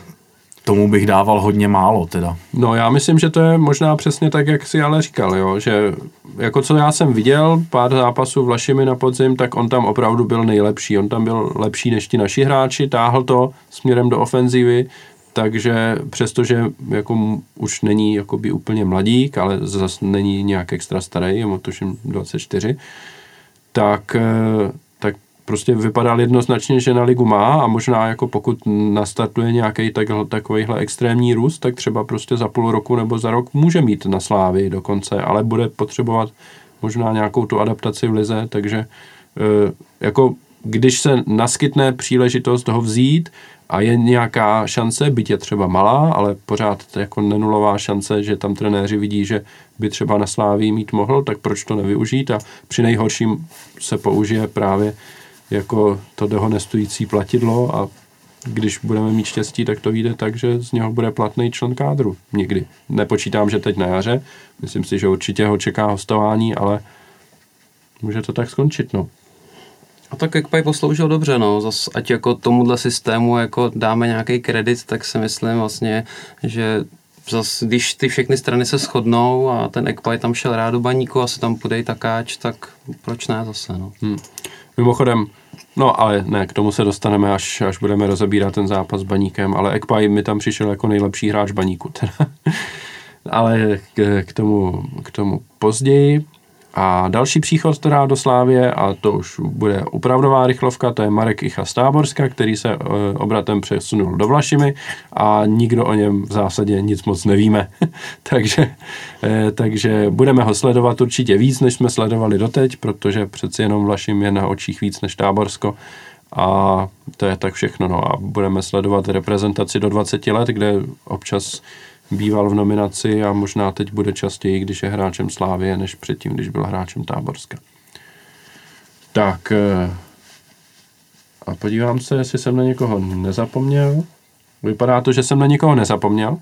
tomu bych dával hodně málo teda. No já myslím, že to je možná přesně tak, jak si ale říkal, jo, že jako co já jsem viděl, pár zápasů v Lašimi na podzim, tak on tam opravdu byl nejlepší. On tam byl lepší než ti naši hráči, táhl to směrem do ofenzívy, takže přestože jako už není jakoby úplně mladík, ale zase není nějak extra starý, je mu tuším 24, tak, eh, tak prostě vypadal jednoznačně, že na ligu má a možná jako pokud nastartuje nějaký tak, takovýhle extrémní růst, tak třeba prostě za půl roku nebo za rok může mít na slávy dokonce, ale bude potřebovat možná nějakou tu adaptaci v lize, takže eh, jako když se naskytne příležitost ho vzít, a je nějaká šance, byť je třeba malá, ale pořád jako nenulová šance, že tam trenéři vidí, že by třeba na Sláví mít mohl, tak proč to nevyužít a při nejhorším se použije právě jako to dehonestující platidlo a když budeme mít štěstí, tak to vyjde tak, že z něho bude platný člen kádru. Nikdy. Nepočítám, že teď na jaře. Myslím si, že určitě ho čeká hostování, ale může to tak skončit, no. A tak Paj posloužil dobře, no, zas, ať jako tomuhle systému jako dáme nějaký kredit, tak si myslím vlastně, že zas, když ty všechny strany se shodnou a ten Ekpaj tam šel rád do baníku, asi tam půjde takáč, tak proč ne zase, no. Hmm. Mimochodem, no ale ne, k tomu se dostaneme, až, až budeme rozebírat ten zápas s baníkem, ale Ekpaj mi tam přišel jako nejlepší hráč baníku teda. ale k, k, tomu, k tomu později. A další příchod teda do Slávě, a to už bude opravdová rychlovka, to je Marek Icha z Táborska, který se e, obratem přesunul do Vlašimi a nikdo o něm v zásadě nic moc nevíme. takže, e, takže budeme ho sledovat určitě víc, než jsme sledovali doteď, protože přeci jenom Vlašim je na očích víc než Táborsko. A to je tak všechno. No. A budeme sledovat reprezentaci do 20 let, kde občas býval v nominaci a možná teď bude častěji, když je hráčem Slávie, než předtím, když byl hráčem Táborska. Tak eh, a podívám se, jestli jsem na někoho nezapomněl. Vypadá to, že jsem na někoho nezapomněl.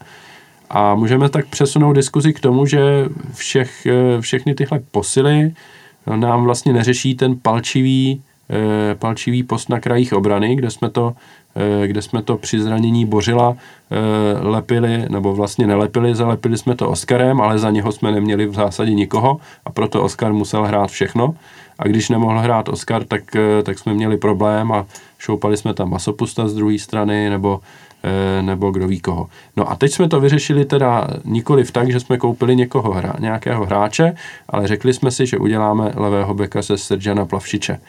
A můžeme tak přesunout diskuzi k tomu, že všech, eh, všechny tyhle posily nám vlastně neřeší ten palčivý palčivý post na krajích obrany, kde jsme to, e, kde jsme to při zranění Bořila e, lepili, nebo vlastně nelepili, zalepili jsme to Oskarem, ale za něho jsme neměli v zásadě nikoho a proto Oskar musel hrát všechno. A když nemohl hrát Oskar, tak, tak jsme měli problém a šoupali jsme tam Masopusta z druhé strany, nebo Eh, nebo kdo ví koho. No a teď jsme to vyřešili teda nikoli v tak, že jsme koupili někoho hra, nějakého hráče, ale řekli jsme si, že uděláme levého beka se Sergiana Plavšiče.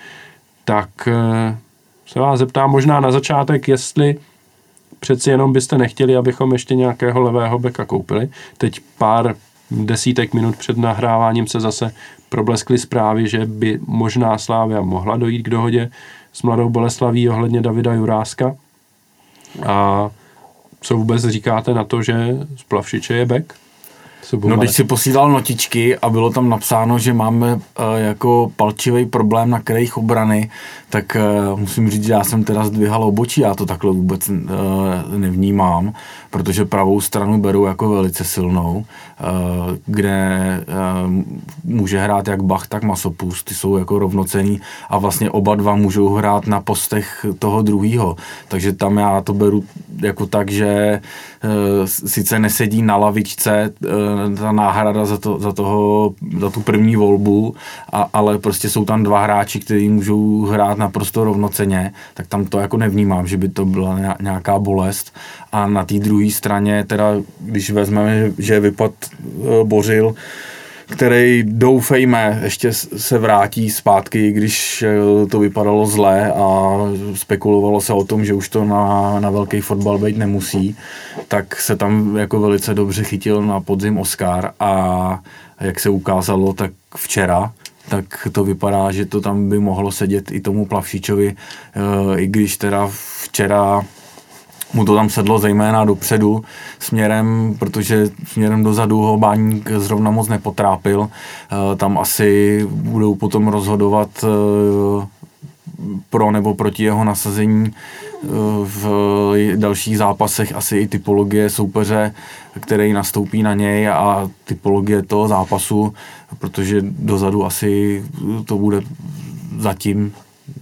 Tak eh, se vás zeptám možná na začátek, jestli přeci jenom byste nechtěli, abychom ještě nějakého levého beka koupili. Teď pár desítek minut před nahráváním se zase probleskly zprávy, že by možná Slávia mohla dojít k dohodě s mladou Boleslaví ohledně Davida Juráska. A co vůbec říkáte na to, že z Plavšiče je back? No, když si posílal notičky a bylo tam napsáno, že máme uh, jako palčivý problém na krajích obrany, tak uh, musím říct, že já jsem teda zdvihal obočí, já to takhle vůbec uh, nevnímám, protože pravou stranu beru jako velice silnou, uh, kde může hrát jak Bach, tak Masopus, ty jsou jako rovnocený a vlastně oba dva můžou hrát na postech toho druhého, takže tam já to beru jako tak, že sice nesedí na lavičce ta náhrada za, to, za, toho, za tu první volbu, a, ale prostě jsou tam dva hráči, kteří můžou hrát naprosto rovnoceně, tak tam to jako nevnímám, že by to byla nějaká bolest. A na té druhé straně, teda, když vezmeme, že vypad e, Bořil, který doufejme ještě se vrátí zpátky, když e, to vypadalo zle a spekulovalo se o tom, že už to na, na velký fotbal být nemusí, tak se tam jako velice dobře chytil na podzim Oscar a jak se ukázalo, tak včera tak to vypadá, že to tam by mohlo sedět i tomu Plavšičovi, eh, i když teda včera mu to tam sedlo zejména dopředu směrem, protože směrem dozadu ho Báník zrovna moc nepotrápil. Eh, tam asi budou potom rozhodovat eh, pro nebo proti jeho nasazení v dalších zápasech asi i typologie soupeře, který nastoupí na něj a typologie toho zápasu, protože dozadu asi to bude zatím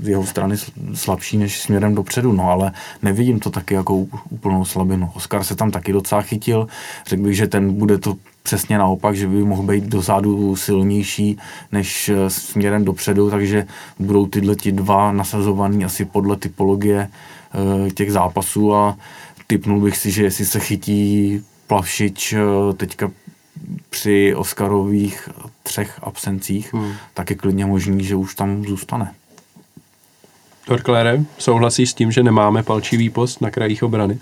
z jeho strany slabší než směrem dopředu, no ale nevidím to taky jako úplnou slabinu. Oskar se tam taky docela chytil, řekl bych, že ten bude to přesně naopak, že by mohl být dozadu silnější než eh, směrem dopředu, takže budou tyhle ti dva nasazovaný asi podle typologie Eh, těch zápasů a typnul bych si, že jestli se chytí Plavšič eh, teďka při Oscarových třech absencích, hmm. tak je klidně možný, že už tam zůstane. Torklére, souhlasí s tím, že nemáme palčivý post na krajích obrany?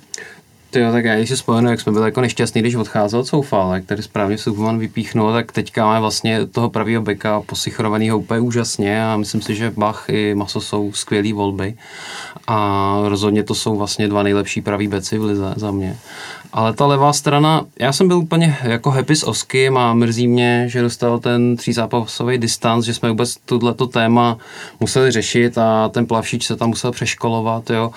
Ty jo, tak já si spomenu, jak jsme byli jako nešťastní, když odcházel Soufal, který správně Subman vypíchnul, tak teďka máme vlastně toho pravého beka posichrovaného úplně úžasně a myslím si, že Bach i Maso jsou skvělé volby a rozhodně to jsou vlastně dva nejlepší pravý beci v lize za mě. Ale ta levá strana, já jsem byl úplně jako happy s Oskim a mrzí mě, že dostal ten třízápasový distanc, že jsme vůbec tohleto téma museli řešit a ten plavšič se tam musel přeškolovat, jo.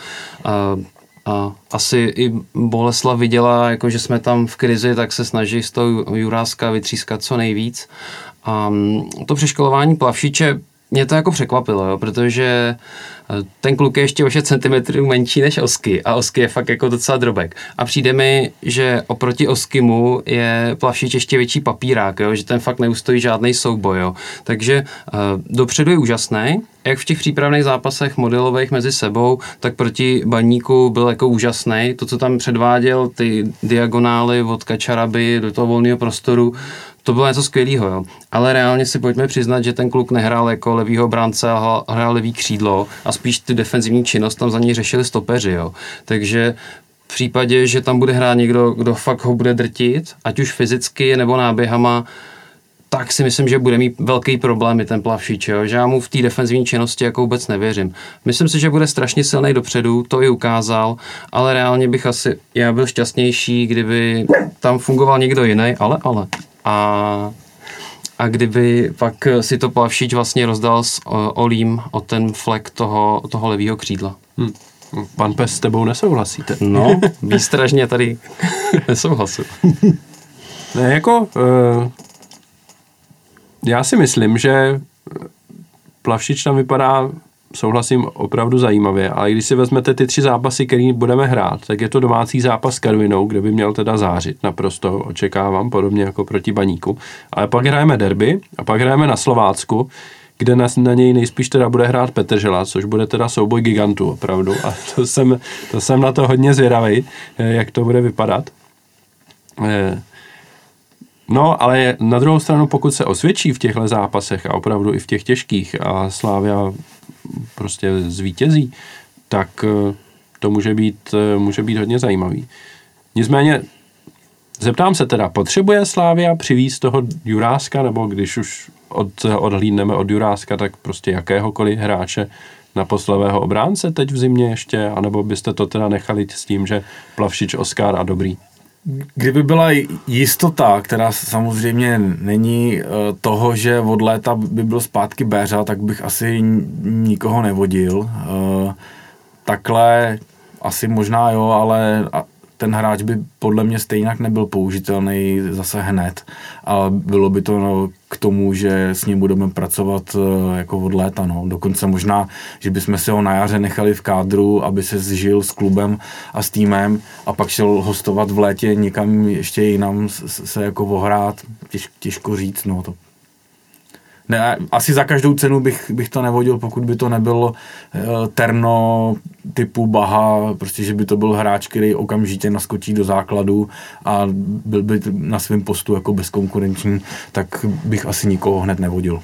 A asi i Boleslav viděla, jako že jsme tam v krizi, tak se snaží z toho Juráska vytřískat co nejvíc. A mm, to přeškolování plavšiče mě to jako překvapilo, jo, protože eh, ten kluk je ještě o 6 cm menší než Osky a Osky je fakt jako docela drobek. A přijde mi, že oproti Oskymu je Plavšič ještě větší papírák, jo, že ten fakt neustojí žádný souboj. Jo. Takže uh, dopředu je úžasný, jak v těch přípravných zápasech modelových mezi sebou, tak proti baníku byl jako úžasný. To, co tam předváděl, ty diagonály od Kačaraby do toho volného prostoru, to bylo něco skvělého, jo. Ale reálně si pojďme přiznat, že ten kluk nehrál jako levýho bránce a hrál levý křídlo a spíš ty defenzivní činnost tam za něj řešili stopeři, jo. Takže v případě, že tam bude hrát někdo, kdo fakt ho bude drtit, ať už fyzicky nebo náběhama, tak si myslím, že bude mít velký problém ten plavšič, jo? že já mu v té defenzivní činnosti jako vůbec nevěřím. Myslím si, že bude strašně silný dopředu, to i ukázal, ale reálně bych asi, já byl šťastnější, kdyby tam fungoval někdo jiný, ale ale. A a kdyby pak si to Plavšič vlastně rozdal s Olím o ten flek toho, toho levého křídla. Hmm. Pan Pes s tebou nesouhlasíte? No, výstražně tady nesouhlasu. Ne, jako uh, já si myslím, že Plavšič tam vypadá souhlasím, opravdu zajímavě. Ale když si vezmete ty tři zápasy, které budeme hrát, tak je to domácí zápas s Karvinou, kde by měl teda zářit, naprosto očekávám, podobně jako proti Baníku. Ale pak hrajeme derby a pak hrajeme na Slovácku, kde na, na něj nejspíš teda bude hrát Petržela, což bude teda souboj gigantů opravdu. A to jsem, to jsem na to hodně zvědavý, eh, jak to bude vypadat. Eh, No, ale na druhou stranu, pokud se osvědčí v těchto zápasech a opravdu i v těch těžkých a Slávia prostě zvítězí, tak eh, to může být, může být hodně zajímavý. Nicméně, zeptám se teda, potřebuje Slávia přivízt toho Juráska, nebo když už od, odhlídneme od Juráska, tak prostě jakéhokoliv hráče na poslového obránce teď v zimě ještě, anebo byste to teda nechali s tím, že Plavšič, Oskar a Dobrý? Kdyby byla jistota, která samozřejmě není eh, toho, že od léta by byl zpátky Béřa, tak bych asi nikoho nevodil. Eh, takhle asi možná jo, ale ten hráč by podle mě stejně nebyl použitelný zase hned. A bylo by to no, k tomu, že s ním budeme pracovat uh, jako od léta. No. Dokonce možná, že bychom si ho na jaře nechali v kádru, aby se zžil s klubem a s týmem a pak šel hostovat v létě někam ještě jinam se, se jako ohrát. Těž, těžko říct, no to ne, asi za každou cenu bych, bych to nevodil, pokud by to nebyl uh, terno typu Baha, prostě, že by to byl hráč, který okamžitě naskočí do základu a byl by na svém postu jako bezkonkurenční, tak bych asi nikoho hned nevodil.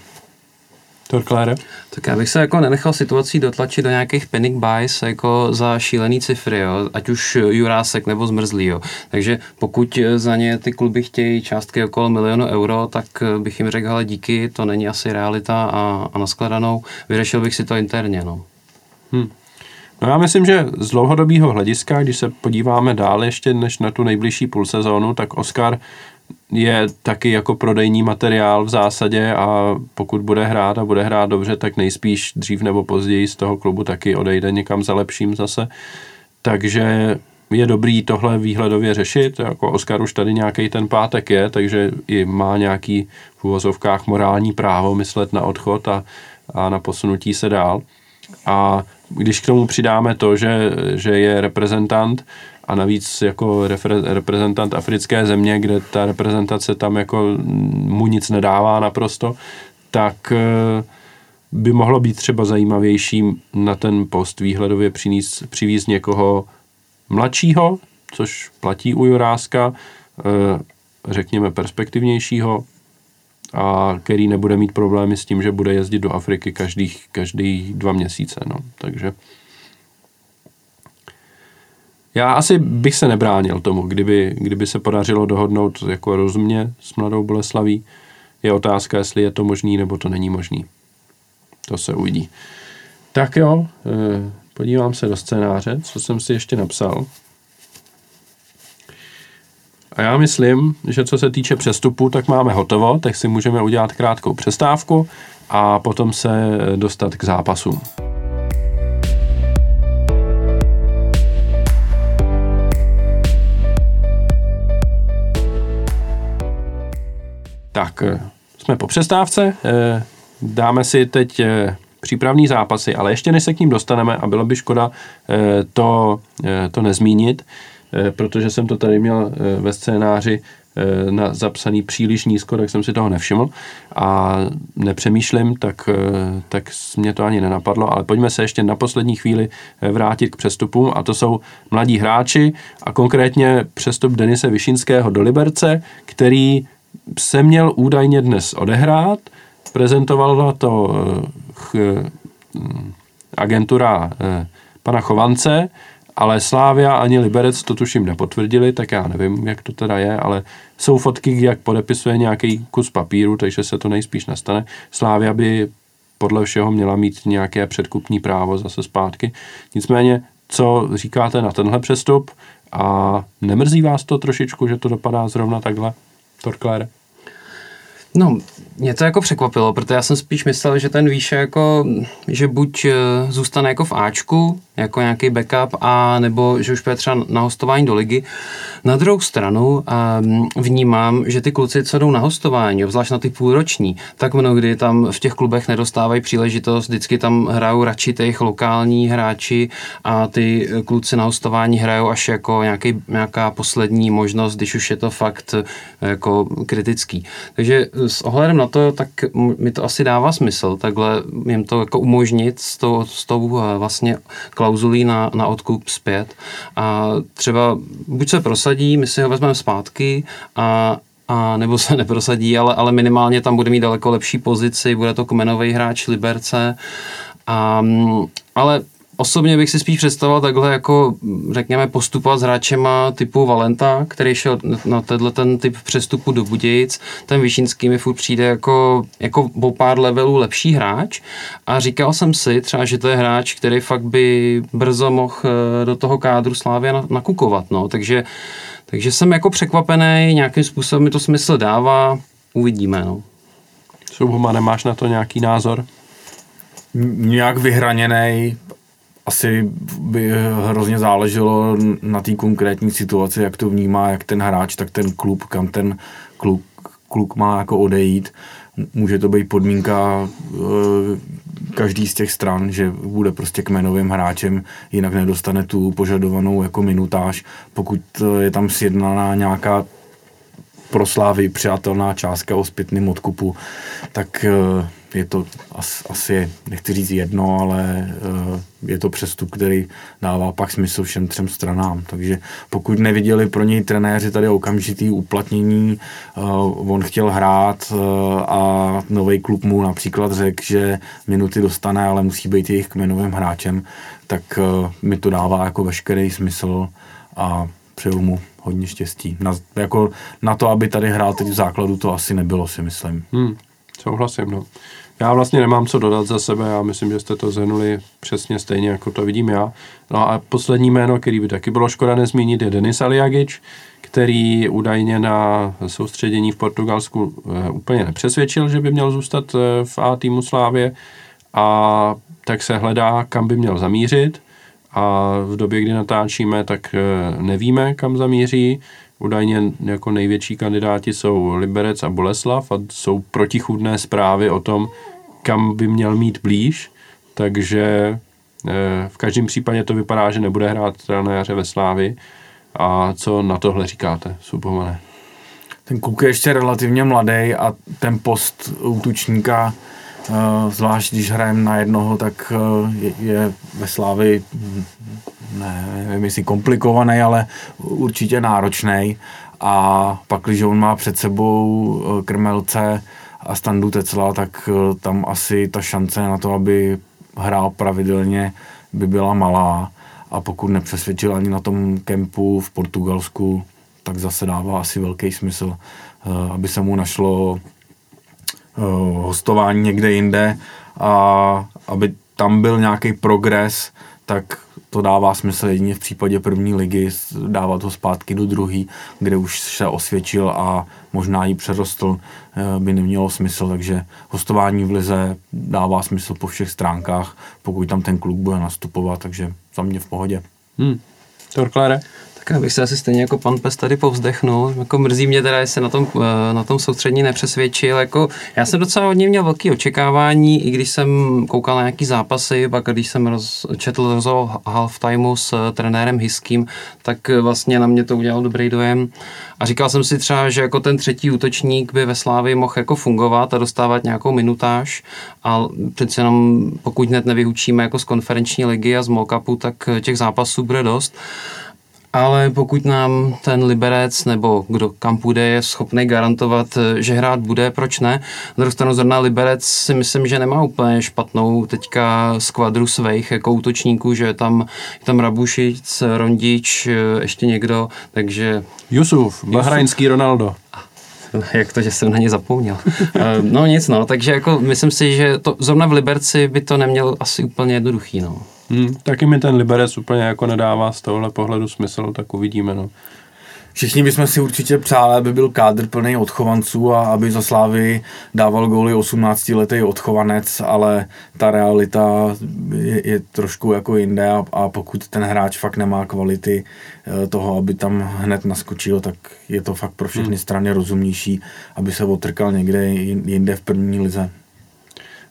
Torkláre? Tak já bych se jako nenechal situací dotlačit do nějakých panic buys jako za šílený cifry, jo? ať už Jurásek nebo Zmrzlý. Jo? Takže pokud za ně ty kluby chtějí částky okolo milionu euro, tak bych jim řekl, ale díky, to není asi realita a, a naskladanou. Vyřešil bych si to interně. No. Hmm. No já myslím, že z dlouhodobého hlediska, když se podíváme dál ještě než na tu nejbližší půlsezónu, tak Oscar je taky jako prodejní materiál v zásadě a pokud bude hrát a bude hrát dobře, tak nejspíš dřív nebo později z toho klubu taky odejde někam za lepším zase. Takže je dobrý tohle výhledově řešit, jako Oskar už tady nějaký ten pátek je, takže i má nějaký v uvozovkách morální právo myslet na odchod a, a na posunutí se dál. A když k tomu přidáme to, že, že je reprezentant, a navíc jako reprezentant africké země, kde ta reprezentace tam jako mu nic nedává naprosto, tak eh, by mohlo být třeba zajímavější na ten post výhledově přinést, přivízt někoho mladšího, což platí u Juráska, eh, řekněme perspektivnějšího, a který nebude mít problémy s tím, že bude jezdit do Afriky každých, každý dva měsíce. No. Takže já asi bych se nebránil tomu, kdyby, kdyby se podařilo dohodnout jako rozumně s mladou Boleslaví. Je otázka, jestli je to možný nebo to není možný. To se uvidí. Tak jo, eh, podívám se do scénáře, co jsem si ještě napsal. A já myslím, že co se týče přestupu, tak máme hotovo, tak si můžeme udělat krátkou přestávku a potom se dostat k zápasům. Tak, eh, jsme po přestávce, eh, dáme si teď eh, přípravní zápasy, ale ještě než se k ním dostaneme, a bylo by škoda to, to nezmínit, protože jsem to tady měl ve scénáři na, zapsaný příliš nízko, tak jsem si toho nevšiml. A nepřemýšlím, tak, tak mě to ani nenapadlo, ale pojďme se ještě na poslední chvíli vrátit k přestupům a to jsou mladí hráči a konkrétně přestup Denise Vyšinského do Liberce, který se měl údajně dnes odehrát. Prezentovala to eh, hm, agentura eh, pana Chovance, ale Slávia ani Liberec to tuším nepotvrdili, tak já nevím, jak to teda je, ale jsou fotky, jak podepisuje nějaký kus papíru, takže se to nejspíš nastane. Slávia by podle všeho měla mít nějaké předkupní právo zase zpátky. Nicméně, co říkáte na tenhle přestup a nemrzí vás to trošičku, že to dopadá zrovna takhle? Torklére? No, mě to jako překvapilo, protože já jsem spíš myslel, že ten výše jako, že buď eh, zůstane jako v Ačku, jako nějaký backup, a nebo že už bude třeba na hostování do ligy. Na druhou stranu um, vnímám, že ty kluci, co jdou na hostování, obzvlášť na ty půlroční, tak mnohdy tam v těch klubech nedostávají příležitost, vždycky tam hrajou radši těch lokální hráči a ty kluci na hostování hrajou až jako nějaký, nějaká poslední možnost, když už je to fakt eh, jako kritický. Takže s ohledem na to, tak mi to asi dává smysl, takhle jim to jako umožnit s tou, s tou eh, vlastně klauzulí na, na odkup zpět a třeba buď se prosadí, my si ho vezmeme zpátky a a nebo se neprosadí, ale, ale minimálně tam bude mít daleko lepší pozici, bude to kmenový hráč Liberce. A, ale Osobně bych si spíš představoval takhle jako, řekněme, postupovat s hráčema typu Valenta, který šel na tenhle ten typ přestupu do Budějic. Ten Vyšínský mi furt přijde jako, jako o pár levelů lepší hráč a říkal jsem si třeba, že to je hráč, který fakt by brzo mohl eh, do toho kádru Slávě nakukovat, no, takže takže jsem jako překvapený, nějakým způsobem mi to smysl dává, uvidíme, no. Subhuma, nemáš na to nějaký názor? Nějak vyhraněný, asi by hrozně záleželo na té konkrétní situaci, jak to vnímá, jak ten hráč, tak ten klub, kam ten kluk, kluk má jako odejít. Může to být podmínka e, každý z těch stran, že bude prostě kmenovým hráčem, jinak nedostane tu požadovanou jako minutáž. Pokud je tam sjednaná nějaká pro Slávy přijatelná částka o zpětným odkupu, tak je to asi, nechci říct jedno, ale eh, je to přestup, který dává pak smysl všem třem stranám. Takže pokud neviděli pro něj trenéři tady okamžitý uplatnění, eh, on chtěl hrát eh, a nový klub mu například řekl, že minuty dostane, ale musí být jejich kmenovým hráčem, tak mi to dává jako veškerý smysl a přeju mu hodně štěstí. Na, jako na to, aby tady hrál teď v základu, to asi nebylo, si myslím. Hmm, souhlasím, no. Já vlastně nemám co dodat za sebe, já myslím, že jste to zhrnuli přesně stejně, jako to vidím já. No a poslední jméno, který by taky bylo škoda nezmínit, je Denis Aliagič, který údajně na soustředění v Portugalsku eh, úplně nepřesvědčil, že by měl zůstat eh, v A týmu Slávě a tak se hledá, kam by měl zamířit a v době, kdy natáčíme, tak eh, nevíme, kam zamíří. Údajně jako největší kandidáti jsou Liberec a Boleslav a jsou protichůdné zprávy o tom, kam by měl mít blíž, takže eh, v každém případě to vypadá, že nebude hrát na jaře ve Slávi. A co na tohle říkáte, Subomane? Ten kluk je ještě relativně mladý a ten post útučníka, zvlášť když hrajeme na jednoho, tak eh, je, je ve Slávi ne, nevím jestli komplikovaný, ale určitě náročný. A pak, když on má před sebou krmelce, a standu Tecla, tak eh, tam asi ta šance na to, aby hrál pravidelně, by byla malá. A pokud nepřesvědčil ani na tom kempu v Portugalsku, tak zase dává asi velký smysl, eh, aby se mu našlo eh, hostování někde jinde a aby tam byl nějaký progres, tak to dává smysl jedině v případě první ligy, dávat ho zpátky do druhé, kde už se osvědčil a možná ji přerostl, eh, by nemělo smysl, takže hostování v lize dává smysl po všech stránkách, pokud tam ten kluk bude nastupovat, takže za mě v pohodě. Hmm. Torklare? Tak abych se asi stejně jako pan Pes tady povzdechnul. Jako mrzí mě teda, že se na tom, eh, na tom soustřední nepřesvědčil. Jako, já jsem docela od něj měl velké očekávání, i když jsem koukal na nějaký zápasy, pak když jsem roz, četl rozhovor halftimeu s uh, trenérem Hiským, tak eh, vlastně na mě to udělalo dobrý dojem. A říkal jsem si třeba, že jako ten třetí útočník by ve Slávii mohl jako fungovat a dostávat nějakou minutáž, a přece jenom pokud hned nevyučíme jako z konferenční ligy a z Mokapu, tak těch zápasů bude dost ale pokud nám ten Liberec nebo kdo kam půjde je schopný garantovat, že hrát bude, proč ne? Na druhou stranu zrovna Liberec si myslím, že nemá úplně špatnou teďka skvadru svých jako útočníků, že je tam, je tam Rabušic, Rondič, ještě někdo, takže... Jusuf, bahrajnský Ronaldo jak to, že jsem na ně zapomněl. Eh, no nic, no, takže jako myslím si, že to zrovna v Liberci by to neměl asi úplně jednoduchý, no. Hmm, taky mi ten Liberec úplně jako nedává z tohohle pohledu smysl, tak uvidíme. No. Všichni bychom si určitě přáli, aby byl kádr plný odchovanců a aby za Slávy dával góly 18-letý odchovanec, ale ta realita je, je trošku jako jinde a, a pokud ten hráč fakt nemá kvality eh, toho, aby tam hned naskočil, tak je to fakt pro všechny hmm. strany rozumnější, aby se otrkal někde jinde v první lize.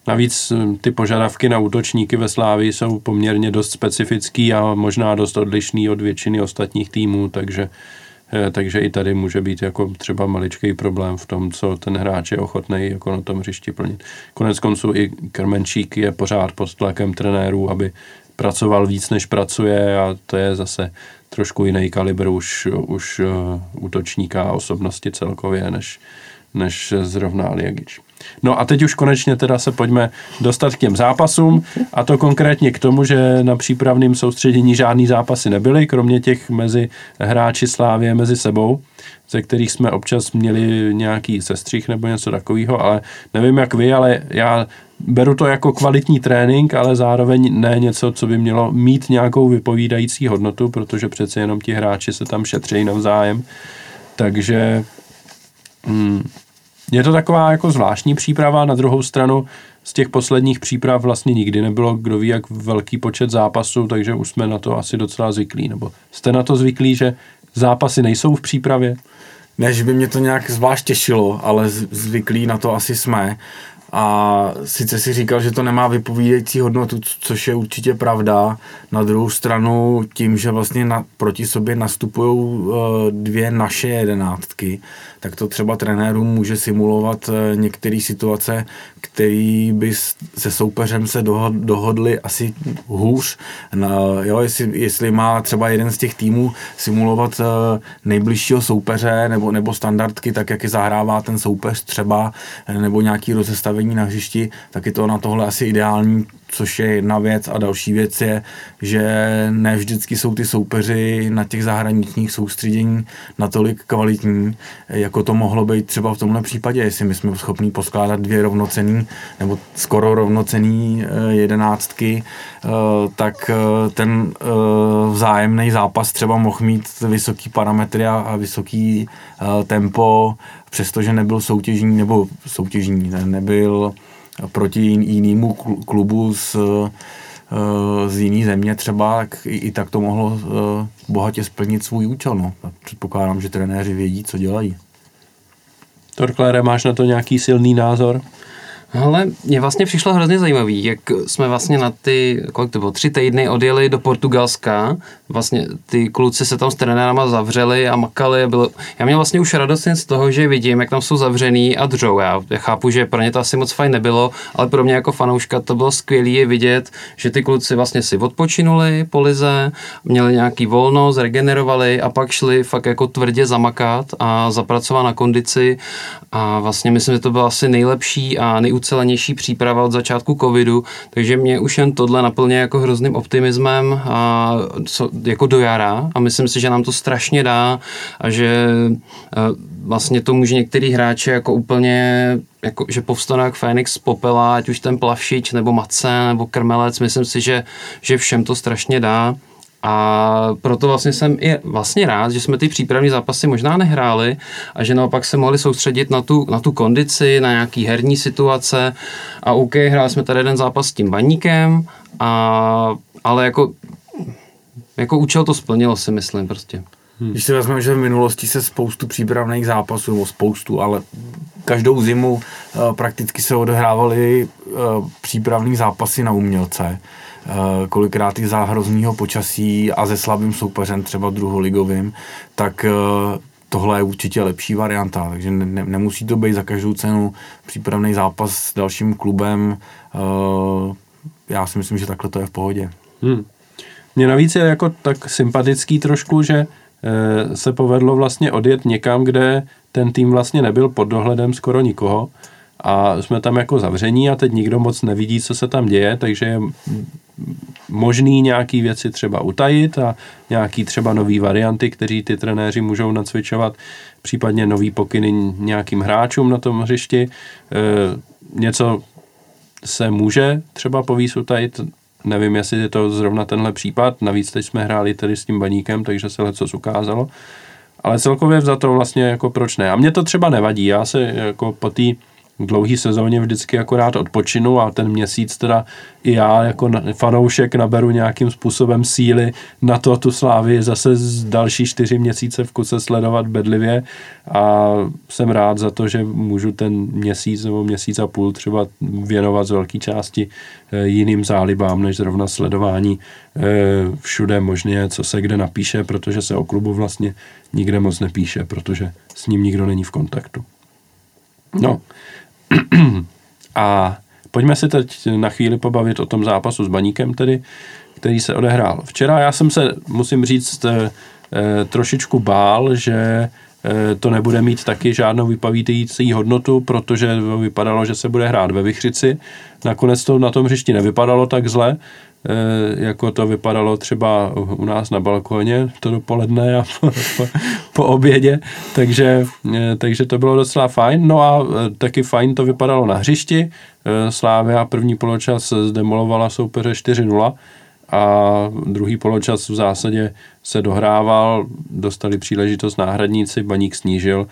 Navíc hm, ty požadavky na útočníky ve Slávii jsou poměrně dost specifický a možná dost odlišný od většiny ostatních týmů, takže Eh, takže i tady může být jako třeba maličký problém v tom, co ten hráč je ochotný jako na tom hřišti plnit. Konec konců i Krmenčík je pořád pod tlakem trenérů, aby pracoval víc, než pracuje a to je zase trošku jiný kalibr už, už uh, útočníka a osobnosti celkově, než, než zrovna Aliagič. No a teď už konečně teda se pojďme dostat k těm zápasům a to konkrétně k tomu, že na přípravném soustředění žádný zápasy nebyly, kromě těch mezi hráči Slávě mezi sebou, ze kterých jsme občas měli nějaký sestřih nebo něco takového, ale nevím jak vy, ale já beru to jako kvalitní trénink, ale zároveň ne něco, co by mělo mít nějakou vypovídající hodnotu, protože přece jenom ti hráči se tam šetří navzájem. Takže hmm, je to taková jako zvláštní příprava, na druhou stranu z těch posledních příprav vlastně nikdy nebylo kdo ví jak velký počet zápasů, takže už jsme na to asi docela zvyklí. Nebo jste na to zvyklí, že zápasy nejsou v přípravě? Ne, že by mě to nějak zvlášť těšilo, ale zvyklí na to asi jsme. A sice si říkal, že to nemá vypovídající hodnotu, což je určitě pravda. Na druhou stranu tím, že vlastně na, proti sobě nastupují uh, dvě naše jedenáctky, tak to třeba trenérům může simulovat uh, některé situace, který by se soupeřem se dohodli asi hůř. Na, jo, jestli, jestli má třeba jeden z těch týmů simulovat uh, nejbližšího soupeře nebo, nebo standardky, tak jak je zahrává ten soupeř třeba, nebo nějaký rozestavení na hřišti, tak je to na tohle asi ideální což je jedna věc. A další věc je, že ne vždycky jsou ty soupeři na těch zahraničních soustředění natolik kvalitní, jako to mohlo být třeba v tomhle případě, jestli my jsme schopni poskládat dvě rovnocený nebo skoro rovnocený eh, jedenáctky, eh, tak eh, ten vzájemný zápas třeba mohl mít vysoký parametry a vysoký tempo, přestože nebyl soutěžní, nebo soutěžní, nebyl proti jinému klubu z, eh, z jiné země třeba, tak i, i tak to mohlo eh, bohatě splnit svůj účel. No. Předpokládám, že trenéři vědí, co dělají. Torklére, máš na to nějaký silný názor? Ale mě vlastně přišlo hrozně zajímavý, jak jsme vlastně na ty, kolik to bylo, tři týdny odjeli do Portugalska. Vlastně ty kluci se tam s trenérama zavřeli a makali. Bylo, já měl vlastně už radost z toho, že vidím, jak tam jsou zavřený a dřou. Já, já chápu, že pro ně to asi moc fajn nebylo, ale pro mě jako fanouška to bylo skvělé vidět, že ty kluci vlastně si odpočinuli po lize, měli nějaký volno, zregenerovali a pak šli fakt jako tvrdě zamakat a zapracovat na kondici a vlastně myslím, že to byla asi nejlepší a nej ucelenější příprava od začátku covidu, takže mě už jen tohle naplně jako hrozným optimismem a co, jako do jara a myslím si, že nám to strašně dá a že vlastně to může některý hráči jako úplně jako, že povstane jak Fénix z popela, ať už ten Plavšič, nebo Mace, nebo Krmelec, myslím si, že, že všem to strašně dá. A proto vlastně jsem i vlastně rád, že jsme ty přípravní zápasy možná nehráli a že naopak se mohli soustředit na tu, na tu kondici, na nějaký herní situace a OK, hráli jsme tady jeden zápas s tím baníkem, a, ale jako, jako účel to splnilo si myslím prostě. Hmm. Když si vezmeme, že v minulosti se spoustu přípravných zápasů, nebo spoustu, ale každou zimu uh, prakticky se odehrávaly uh, přípravní zápasy na umělce. Eh, kolikrát i za hroznýho počasí a se slabým soupeřem, třeba druholigovým, tak eh, tohle je určitě lepší varianta, takže ne, nemusí to být za každou cenu přípravný zápas s dalším klubem. Eh, já si myslím, že takhle to je v pohodě. Hmm. Mně navíc je jako tak sympatický trošku, že se povedlo vlastně odjet někam, kde ten tým vlastně nebyl pod dohledem skoro nikoho a jsme tam jako zavření a teď nikdo moc nevidí, co se tam děje, takže je možný nějaký věci třeba utajit a nějaký třeba nový varianty, který ty trenéři můžou nacvičovat, případně nový pokyny nějakým hráčům na tom hřišti. E, něco se může třeba povíc utajit, nevím, jestli je to zrovna tenhle případ, navíc teď jsme hráli tady s tím baníkem, takže se leco ukázalo, ale celkově za to vlastně jako proč ne. A mě to třeba nevadí, já se jako po té dlouhý sezóně vždycky akorát odpočinu a ten měsíc teda i já jako fanoušek naberu nějakým způsobem síly na to tu slávy zase z další čtyři měsíce v kuse sledovat bedlivě a jsem rád za to, že můžu ten měsíc nebo měsíc a půl třeba věnovat z velké části eh, jiným zálibám, než zrovna sledování eh, všude možně, co se kde napíše, protože se o klubu vlastně nikde moc nepíše, protože s ním nikdo není v kontaktu. No, a pojďme se teď na chvíli pobavit o tom zápasu s Baníkem, tedy, který se odehrál včera. Já jsem se, musím říct, eh, eh, trošičku bál, že eh, to nebude mít taky žádnou vypavítající hodnotu, protože vypadalo, že se bude hrát ve Vychřici. Nakonec to na tom hřišti nevypadalo tak zle, jako to vypadalo třeba u nás na balkoně to dopoledne a po, po, po obědě, takže, eh, takže to bylo docela fajn. No a eh, taky fajn to vypadalo na hřišti. Slávia první poločas zdemolovala soupeře 4-0 a druhý poločas v zásadě se dohrával, dostali příležitost náhradníci, baník snížil,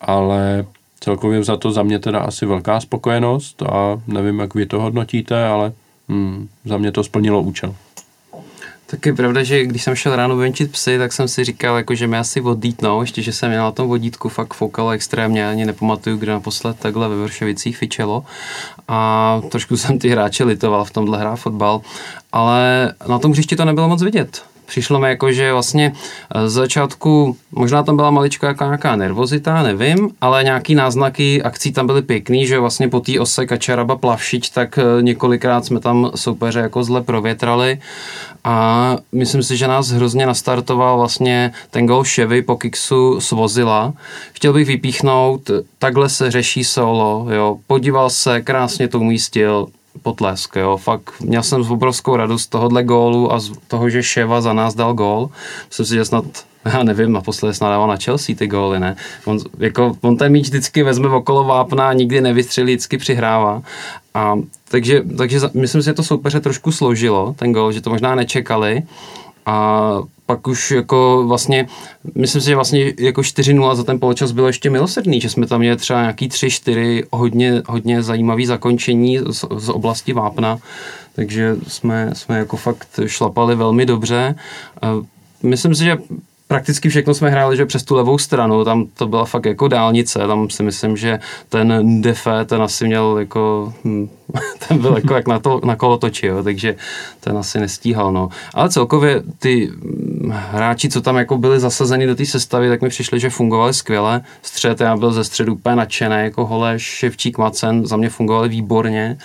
ale celkově za to za mě teda asi velká spokojenost a nevím, jak vy to hodnotíte, ale hmm, za mě to splnilo účel. Tak je pravda, že když jsem šel ráno venčit psy, tak jsem si říkal, jako, že mi asi odítnou, ještě, že jsem měl na tom vodítku fakt foukalo extrémně, ani nepamatuju, kde naposled takhle ve Vršovicích fičelo. A trošku jsem ty hráče litoval v tomhle hrá fotbal, ale na tom hřišti to nebylo moc vidět přišlo mi jako, že vlastně eh, z začátku, možná tam byla malička jaká nějaká nervozita, nevím, ale nějaký náznaky akcí tam byly pěkný, že vlastně po té ose Kačaraba Plavšič, tak eh, několikrát jsme tam soupeře jako zle provětrali. A myslím si, že nás hrozně nastartoval vlastně ten gol Chevy po kiksu z Vozila. Chtěl bych vypíchnout, takhle se řeší solo, jo, podíval se, krásně to umístil, potlesk, jo. Fakt měl jsem z obrovskou radost z tohohle gólu a z toho, že Ševa za nás dal gól. Myslím si, že snad já nevím, naposledy snad dával na Chelsea ty góly, ne? On, jako, on ten míč vždycky vezme okolo vápna a nikdy nevystřelí, vždycky přihrává. A, takže, takže myslím si, že to soupeře trošku složilo, ten gól, že to možná nečekali. A pak už jako vlastně, myslím si, že vlastně jako 4-0 za ten poločas bylo ještě milosrdný, že jsme tam měli třeba nějaký 3-4 hodně, hodně zajímavý zakončení z, z oblasti Vápna, takže jsme, jsme jako fakt šlapali velmi dobře. Myslím si, že prakticky všechno jsme hráli, že přes tu levou stranu, tam to byla fakt jako dálnice, tam si myslím, že ten Defe, ten asi měl jako, hm, ten byl jako jak na, to, na kolotoči, jo, takže ten asi nestíhal, no. Ale celkově ty hm, hráči, co tam jako byli zasazeni do té sestavy, tak mi přišli, že fungovali skvěle. Střed, já byl ze středu úplně nadšený, jako Holeš, Ševčík, Macen, za mě fungovali výborně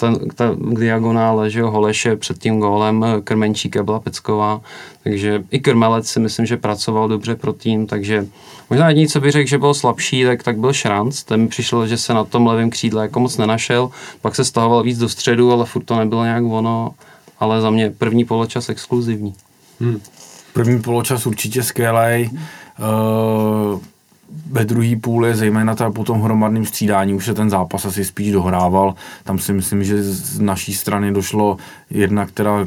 ta, ta diagonále, že jo, Holeše před tím gólem Krmenčíka byla Pecková, takže i Krmelec si myslím, že pracoval dobře pro tým, takže možná jediný, co bych řekl, že byl slabší, tak, tak byl Šranc, ten mi přišel, že se na tom levém křídle jako moc nenašel, pak se stahoval víc do středu, ale furt to nebylo nějak ono, ale za mě první poločas exkluzivní. Hmm. První poločas určitě skvělej. Uh, ve druhé půli, zejména teda po tom hromadném střídání, už se ten zápas asi spíš dohrával. Tam si myslím, že z naší strany došlo jednak teda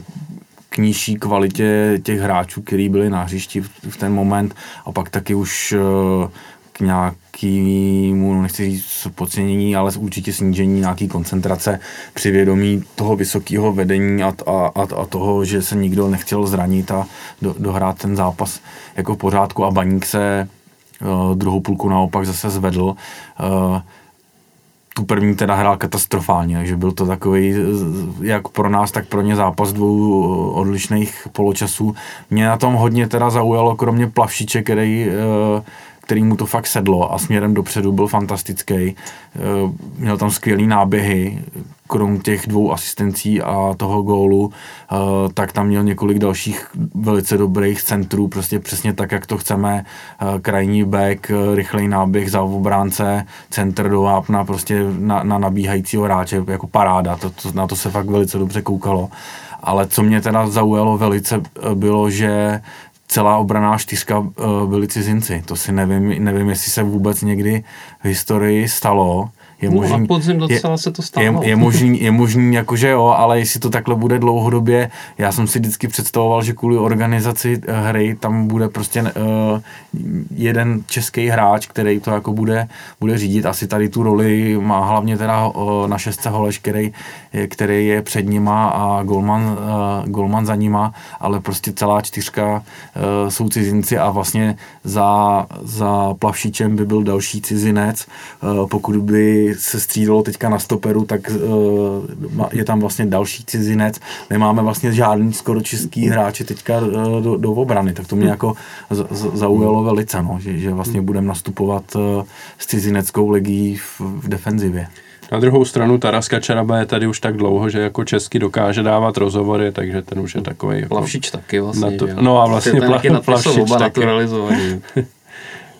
k nižší kvalitě těch hráčů, který byli na hřišti v ten moment a pak taky už eh, k nějakému, nechci říct podcenění, ale určitě snížení nějaký koncentrace při vědomí toho vysokého vedení a, a, a toho, že se nikdo nechtěl zranit a do, dohrát ten zápas jako v pořádku a Baník se druhou půlku naopak zase zvedl. Eh, tu první teda hrál katastrofálně, takže byl to takový, jak pro nás, tak pro ně zápas dvou odlišných poločasů. Mě na tom hodně teda zaujalo, kromě Plavšiče, který eh, který mu to fakt sedlo a směrem dopředu byl fantastický. Měl tam skvělý náběhy, krom těch dvou asistencí a toho gólu, eh, tak tam měl několik dalších velice dobrých centrů, prostě přesně tak, jak to chceme, eh, krajní back, eh, rychlej náběh za obránce, centr do vápna, prostě na, na nabíhajícího hráče, jako paráda, to, to, na to se fakt velice dobře koukalo. Ale co mě teda zaujalo velice, bylo, že celá obraná čtyřka byli cizinci. To si nevím, nevím, jestli se vůbec někdy v historii stalo, je No, možný, na podzim docela je, se to stalo. Je, je, možný, je možný, jakože jo, ale jestli to takhle bude dlouhodobě, já jsem si vždycky představoval, že kvůli organizaci eh, hry tam bude prostě uh, jeden český hráč, který to jako bude, bude řídit. Asi tady tu roli má hlavně teda uh, na šestce Holeš, který, který je před nima a Golman, uh, Golman za nima, ale prostě celá čtyřka uh, jsou cizinci a vlastně za, za Plavšičem by byl další cizinec. Uh, pokud by se střídalo teďka na stoperu, tak uh, je tam vlastně další cizinec. Nemáme vlastně žádný skoro český hráče teďka uh, do, do obrany, tak to mě jako zaujalo velice, no, že, že vlastně budeme nastupovat uh, s cizineckou legií v, v defenzivě. Na druhou stranu Taras Kačaraba je tady už tak dlouho, že jako česky dokáže dávat rozhovory, takže ten už je takový. Jako Plavšič taky vlastně. Na to, no a vlastně pla, Plavšič oba taky. naturalizovaní.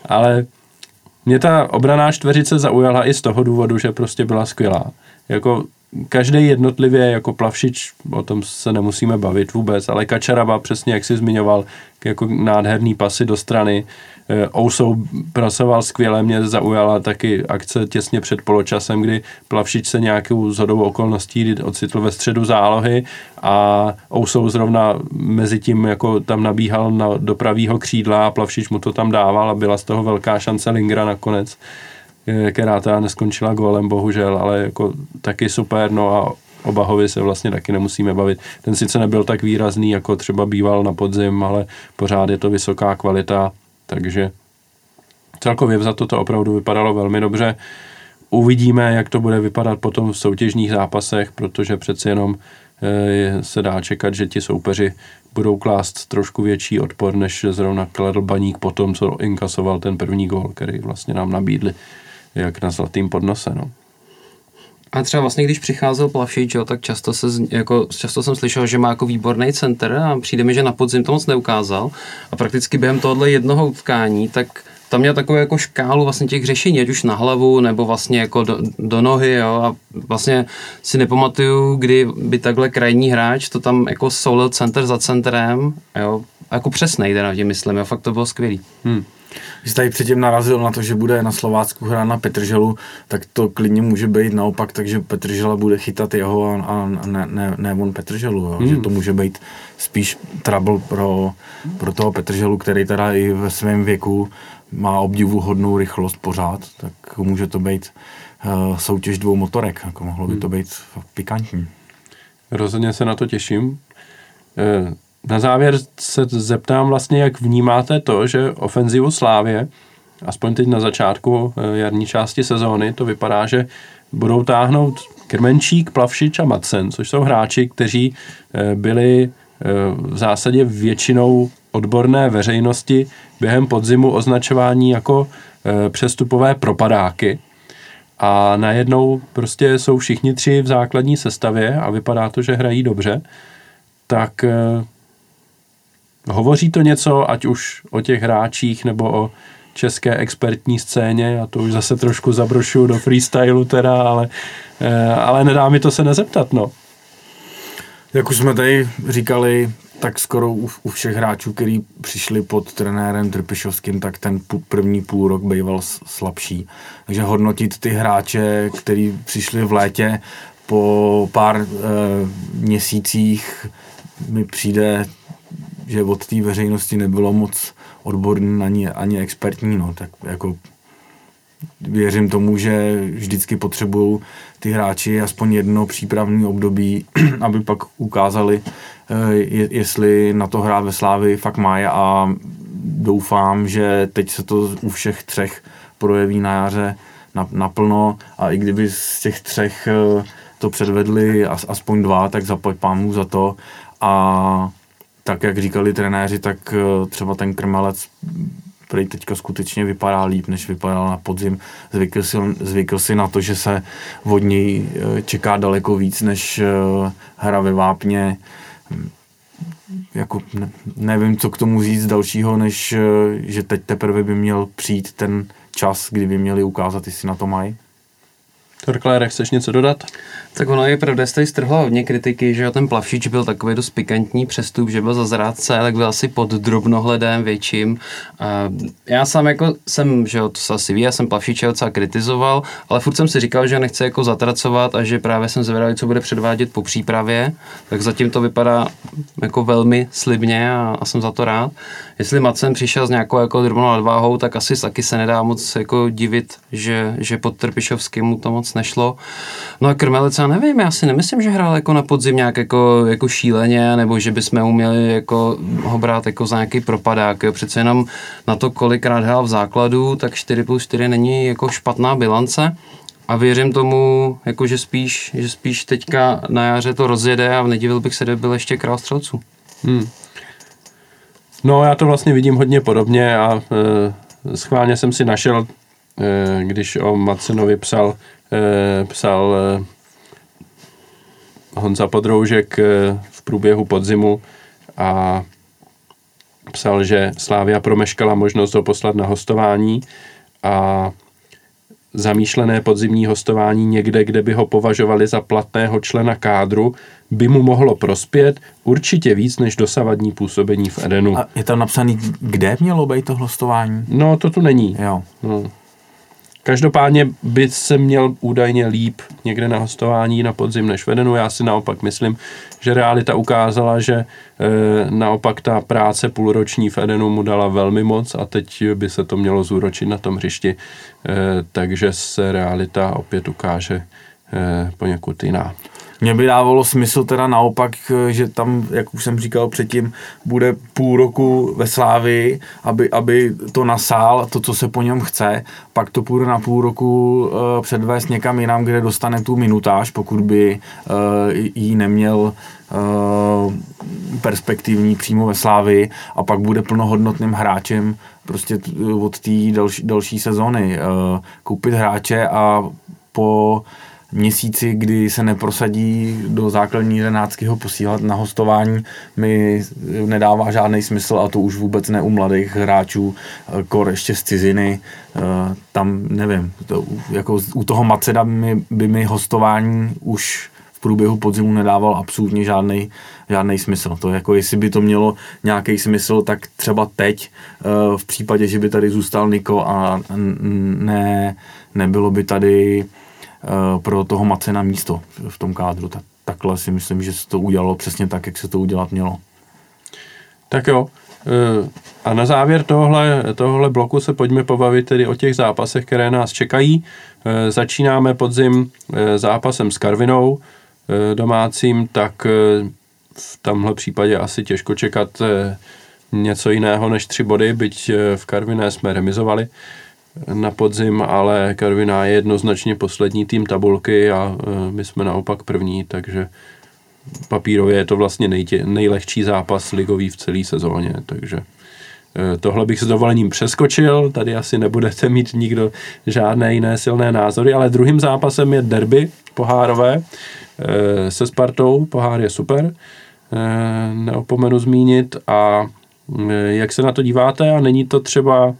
Ale mě ta obraná čtveřice zaujala i z toho důvodu, že prostě byla skvělá. Jako každý jednotlivě, jako Plavšič, o tom se nemusíme bavit vůbec, ale Kačaraba, přesně jak jsi zmiňoval, jako nádherný pasy do strany. Ousou pracoval skvěle, mě zaujala taky akce těsně před poločasem, kdy Plavšič se nějakou zhodou okolností ocitl ve středu zálohy a Ousou zrovna mezi tím jako tam nabíhal na, do pravýho křídla a Plavšič mu to tam dával a byla z toho velká šance Lingra nakonec která teda neskončila gólem, bohužel, ale jako taky super, no a o Bahovi se vlastně taky nemusíme bavit. Ten sice nebyl tak výrazný, jako třeba býval na podzim, ale pořád je to vysoká kvalita, takže celkově za to to opravdu vypadalo velmi dobře. Uvidíme, jak to bude vypadat potom v soutěžních zápasech, protože přeci jenom se dá čekat, že ti soupeři budou klást trošku větší odpor, než zrovna kladl baník po tom, co inkasoval ten první gól, který vlastně nám nabídli jak na zlatým podnose. No. A třeba vlastně, když přicházel Plavšič, jo, tak často, se, jako, často jsem slyšel, že má jako výborný center a přijde mi, že na podzim to moc neukázal. A prakticky během tohohle jednoho utkání, tak tam měl takovou jako škálu vlastně těch řešení, ať už na hlavu, nebo vlastně jako do, do nohy, jo, a vlastně si nepamatuju, kdy by takhle krajní hráč to tam jako soulil center za centrem, jo, jako přesnej teda tím myslím, jo, fakt to bylo skvělý. Hmm. Když tady předtím narazil na to, že bude na Slovácku hrát na Petrželu, tak to klidně může být naopak, takže Petržela bude chytat jeho a, a ne, ne, ne on Petrželu, jo? Hmm. že to může být spíš trouble pro, pro toho Petrželu, který teda i ve svém věku má obdivuhodnou rychlost pořád, tak může to být uh, soutěž dvou motorek, jako mohlo by to být pikantní. Rozhodně se na to těším. Na závěr se zeptám vlastně, jak vnímáte to, že ofenzivu Slávě, aspoň teď na začátku jarní části sezóny, to vypadá, že budou táhnout Krmenčík, Plavšič a Madsen, což jsou hráči, kteří byli v zásadě většinou odborné veřejnosti během podzimu označování jako přestupové propadáky. A najednou prostě jsou všichni tři v základní sestavě a vypadá to, že hrají dobře. Tak Hovoří to něco, ať už o těch hráčích nebo o české expertní scéně, a to už zase trošku zabrošu do freestylu teda, ale, ale nedá mi to se nezeptat, no. Jak už jsme tady říkali, tak skoro u, u všech hráčů, kteří přišli pod trenérem Trpišovským, tak ten první půl rok býval slabší. Takže hodnotit ty hráče, kteří přišli v létě po pár e, měsících, mi přijde že od té veřejnosti nebylo moc odborný ani, ani expertní, no, tak jako věřím tomu, že vždycky potřebují ty hráči aspoň jedno přípravní období, aby pak ukázali, eh, jestli na to hrát ve Slávi fakt mají a doufám, že teď se to u všech třech projeví na jaře naplno a i kdyby z těch třech eh, to předvedli aspoň dva, tak zaplať pámu za to a tak, jak říkali trenéři, tak eh, třeba ten krmelec který teďka skutečně vypadá líp, než vypadal na podzim. Zvykl si, zvykl si na to, že se od něj eh, čeká daleko víc, než eh, hra ve vápně. Jako ne, nevím, co k tomu říct dalšího, než že teď teprve by měl přijít ten čas, kdy by měli ukázat, jestli na to mají. Torklére, chceš něco dodat? Tak ono je pravda, jste strhlo hodně kritiky, že ten Plavšič byl takový dost pikantní přestup, že byl za zrádce, tak byl asi pod drobnohledem větším. Já sám jako jsem, že jo, to se asi ví, já jsem Plavšiče docela kritizoval, ale furt jsem si říkal, že nechce jako zatracovat a že právě jsem zvědavý, co bude předvádět po přípravě, tak zatím to vypadá jako velmi slibně a, a jsem za to rád. Jestli Macen přišel s nějakou jako drobnou nadváhou, tak asi taky se nedá moc jako divit, že, že pod Trpišovským mu to moc nešlo. No a Krmelec já nevím, já si nemyslím, že hrál jako na podzim nějak jako, jako šíleně, nebo že bychom uměli jako ho brát jako za nějaký propadák. Jo. Přece jenom na to, kolikrát hrál v základu, tak 4 plus 4 není jako špatná bilance. A věřím tomu, jako že, spíš, že spíš teďka na jaře to rozjede a nedivil bych se, kdyby byl ještě král střelců. Hmm. No já to vlastně vidím hodně podobně a e, schválně jsem si našel, e, když o Macenovi psal, psal e, Honza Podroužek e, v průběhu podzimu a psal, že Slávia promeškala možnost ho poslat na hostování a zamýšlené podzimní hostování někde, kde by ho považovali za platného člena kádru, by mu mohlo prospět určitě víc než dosavadní působení v Edenu. A je tam napsaný, kde mělo být to hostování? No, to tu není. Jo. No. Každopádně by se měl údajně líp někde na hostování na podzim než vedenu. Já si naopak myslím, že realita ukázala, že e, naopak ta práce půlroční v Edenu mu dala velmi moc a teď by se to mělo zúročit na tom hřišti. E, takže se realita opět ukáže e, poněkud jiná. Mně by dávalo smysl teda naopak, že tam, jak už jsem říkal předtím, bude půl roku ve Slávi, aby, aby to nasál, to, co se po něm chce, pak to půjde na půl roku uh, předvést někam jinam, kde dostane tu minutáž, pokud by uh, jí neměl perspektivní přímo ve Slávi a pak bude plnohodnotným hráčem prostě od té další, další sezony. Koupit hráče a po měsíci, kdy se neprosadí do základní jedenáctky ho posílat na hostování, mi nedává žádný smysl a to už vůbec ne u mladých hráčů, kor ještě z ciziny, eh, tam nevím, to, jako u toho Maceda by, by mi hostování už v průběhu podzimu nedával absolutně žádný, žádný smysl. To jako jestli by to mělo nějaký smysl, tak třeba teď eh, v případě, že by tady zůstal Niko a ne, nebylo by tady Eh, pro toho Macena místo v tom kádru. Tak, takhle si myslím, že se to udělalo přesně tak, jak se to udělat mělo. Tak jo. Eh, a na závěr tohle, tohle bloku se pojďme pobavit tedy o těch zápasech, které nás čekají. Eh, začínáme podzim zápasem s Karvinou domácím, tak v tomhle případě asi těžko čekat něco jiného než tři body, byť v Karviné jsme remizovali na podzim, ale Karviná je jednoznačně poslední tým tabulky a e, my jsme naopak první, takže papírově je to vlastně nejtě, nejlehčí zápas ligový v celé sezóně, takže e, tohle bych s dovolením přeskočil, tady asi nebudete mít nikdo žádné jiné silné názory, ale druhým zápasem je derby pohárové e, se Spartou, pohár je super, neopomenu zmínit. A jak se na to díváte? A není to třeba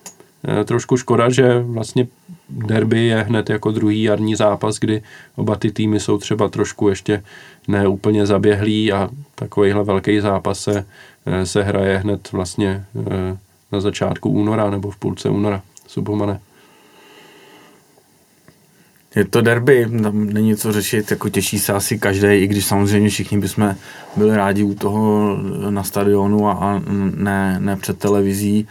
trošku škoda, že vlastně derby je hned jako druhý jarní zápas, kdy oba ty týmy jsou třeba trošku ještě neúplně zaběhlí a takovýhle velký zápas se, eh, se hraje hned vlastně eh, na začátku února nebo v půlce února. Subomane. Je to derby, tam není co řešit, jako těší se asi každý, i když samozřejmě všichni bychom byli rádi u toho na stadionu a, a ne, ne před televizí.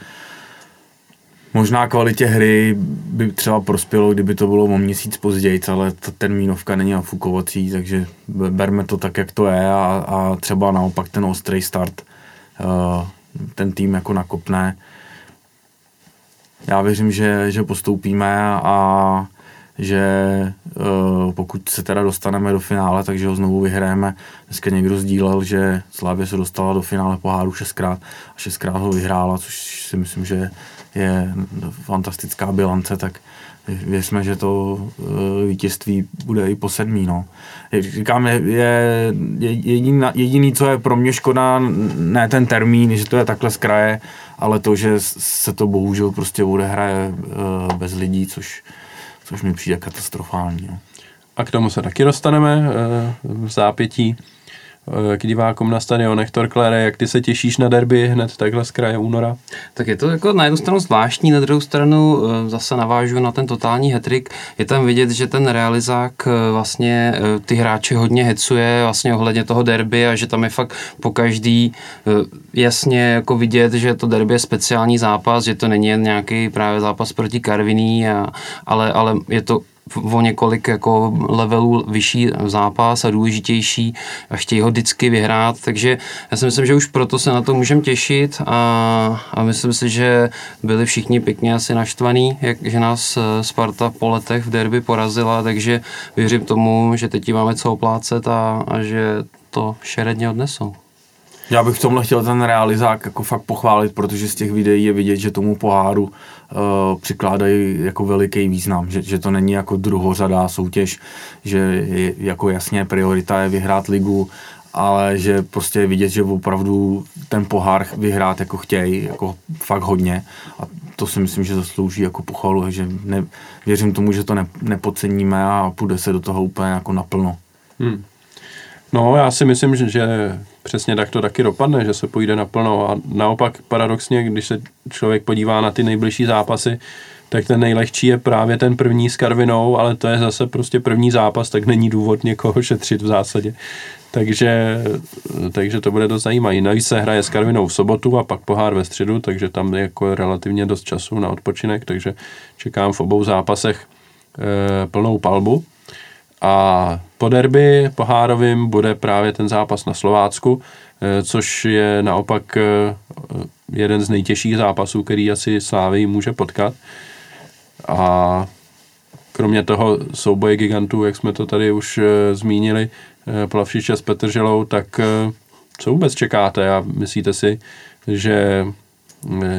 Možná kvalitě hry by třeba prospělo, kdyby to bylo o měsíc později, ale ta termínovka není nafukovací, takže berme to tak, jak to je a, a třeba naopak ten ostrý start uh, ten tým jako nakopne. Já věřím, že, že postoupíme a že uh, pokud se teda dostaneme do finále, takže ho znovu vyhrajeme. Dneska někdo sdílel, že Slávě se dostala do finále poháru šestkrát a šestkrát ho vyhrála, což si myslím, že fantastická bilance, tak věřme, že to eh, vítězství bude i po sedmý. No. Říkám, je, je jediný, jediný, co je pro mě škoda, ne ten termín, že to je takhle z kraje, ale to, že se to bohužel prostě odehraje eh, bez lidí, což, což mi přijde katastrofální. No. a k tomu se taky dostaneme eh, v zápětí k divákům na stadionech. Torklére, jak ty se těšíš na derby hned takhle z kraje února? Tak je to jako na jednu stranu zvláštní, na druhou stranu eh, zase navážu na ten totální hetrik. Je tam vidět, že ten realizák eh, vlastně eh, ty hráče hodně hecuje vlastně ohledně toho derby a že tam je fakt po každý jasně jako vidět, že to derby je speciální zápas, že to není jen nějaký právě zápas proti Karviní, a, ale, ale je to o několik jako levelů vyšší zápas a důležitější a chtějí ho vždycky vyhrát, takže já si myslím, že už proto se na to můžeme těšit a, a myslím si, že byli všichni pěkně asi naštvaní, jak, že nás eh, Sparta po letech v derby porazila, takže věřím tomu, že teď máme co oplácet a, a že to šeredně odnesou. Já bych v tomhle chtěl ten realizák jako fakt pochválit, protože z těch videí je vidět, že tomu poháru uh, přikládají jako veliký význam, že, že to není jako druhořadá soutěž, že je, jako jasně priorita je vyhrát ligu, ale že prostě je vidět, že opravdu ten pohár vyhrát jako chtějí, jako fakt hodně a to si myslím, že zaslouží jako pochvalu, že ne, věřím tomu, že to ne, nepodceníme a půjde se do toho úplně jako naplno. Hmm. No, já si myslím, že, že přesně tak to taky dopadne, že se půjde naplno a naopak paradoxně, když se člověk podívá na ty nejbližší zápasy, tak ten nejlehčí je právě ten první s Karvinou, ale to je zase prostě první zápas, tak není důvod někoho šetřit v zásadě. Takže, takže to bude dost zajímavé. Navíc se hraje s Karvinou v sobotu a pak pohár ve středu, takže tam je jako relativně dost času na odpočinek, takže čekám v obou zápasech e, plnou palbu. A po derby pohárovým bude právě ten zápas na Slovácku, eh, což je naopak eh, jeden z nejtěžších zápasů, který asi Slávy může potkat. A kromě toho souboje gigantů, jak jsme to tady už eh, zmínili, Plavšiče s Petrželou, tak co vůbec čekáte a myslíte si, že,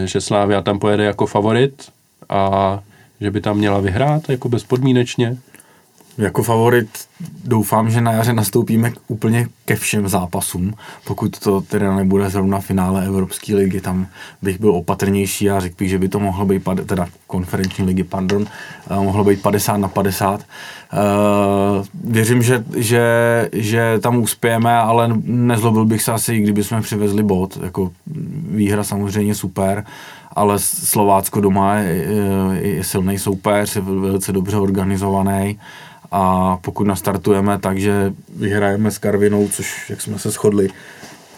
že Slávia tam pojede jako favorit a že by tam měla vyhrát jako bezpodmínečně? Jako favorit doufám, že na jaře nastoupíme úplně ke všem zápasům, pokud to teda nebude zrovna finále Evropské ligy, tam bych byl opatrnější a řekl bych, že by to mohlo být, teda konferenční ligy, pardon, eh, mohlo být 50 na 50. Uh, věřím, že, že, že tam uspějeme, ale nezlobil bych se asi, kdyby jsme přivezli bod. Jako výhra samozřejmě super, ale Slovácko doma je, je, je silný soupeř, je velice dobře organizovaný a pokud nastartujeme tak, že vyhrajeme s Karvinou, což jak jsme se shodli,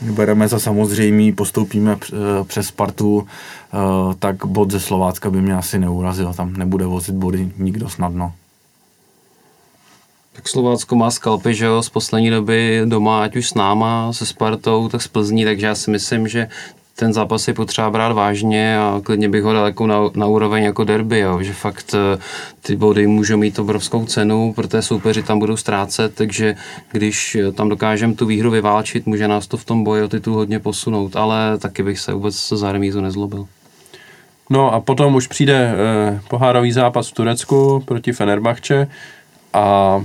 bereme za samozřejmý, postoupíme eh, přes Spartu, eh, tak bod ze Slovácka by mě asi neurazil, tam nebude vozit body nikdo snadno. Tak Slovácko má skalpy, že jo, z poslední doby doma, ať už s náma, se Spartou, tak s Plzní, takže já si myslím, že ten zápas je potřeba brát vážně a klidně bych ho dal jako na, na úroveň jako derby, jo, že fakt eh, ty body můžou mít obrovskou cenu, protože soupeři tam budou ztrácet, takže když eh, tam dokážeme tu výhru vyválčit, může nás to v tom boji o titul hodně posunout, ale taky bych se vůbec za remízu nezlobil. No a potom už přijde eh, pohárový zápas v Turecku proti Fenerbahče a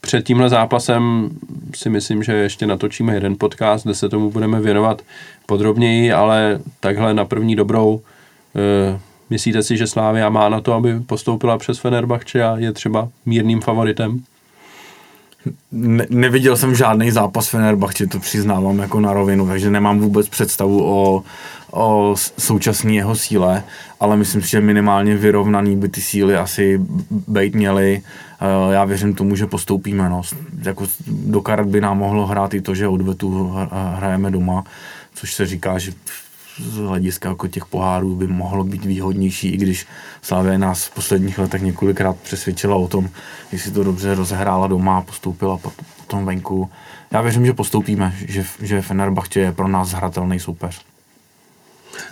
před tímhle zápasem si myslím, že ještě natočíme jeden podcast, kde se tomu budeme věnovat podrobněji, ale takhle na první dobrou e, myslíte si, že Slávia má na to, aby postoupila přes Fenerbahče a je třeba mírným favoritem? Ne, neviděl jsem žádný zápas Fenerbahče, to přiznávám jako na rovinu, takže nemám vůbec představu o, o současné jeho síle, ale myslím si, že minimálně vyrovnaný by ty síly asi být měly. Eh, já věřím tomu, že postoupíme. No. Jako do karet by nám mohlo hrát i to, že odvetu hrajeme doma, což se říká, že z hlediska jako těch pohárů by mohlo být výhodnější, i když Slávě nás v posledních letech několikrát přesvědčila o tom, jestli to dobře rozehrála doma a postoupila potom venku. Já věřím, že postoupíme, že, že Fenerbahce je pro nás hratelný soupeř.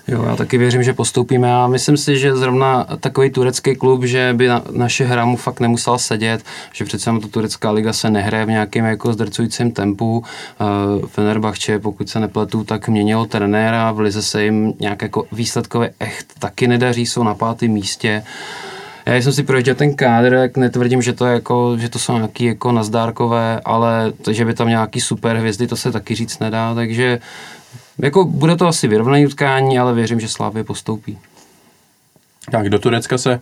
Jo, já taky věřím, že postoupíme a myslím si, že zrovna takový turecký klub, že by na, naše hra mu fakt nemusela sedět, že přece to turecká liga se nehraje v nějakém jako zdrcujícím tempu. Uh, Fenerbahče, pokud se nepletu, tak měnilo trenéra, v lize se jim nějak jako výsledkově echt taky nedaří, jsou na pátém místě. Já jsem si projížděl ten kádr, jak netvrdím, že to, je jako, že to jsou nějaký jako nazdárkové, ale to, že by tam nějaký super hvězdy, to se taky říct nedá, takže jako bude to asi vyrovnaný utkání, ale věřím, že Slávě postoupí. Tak do Turecka se,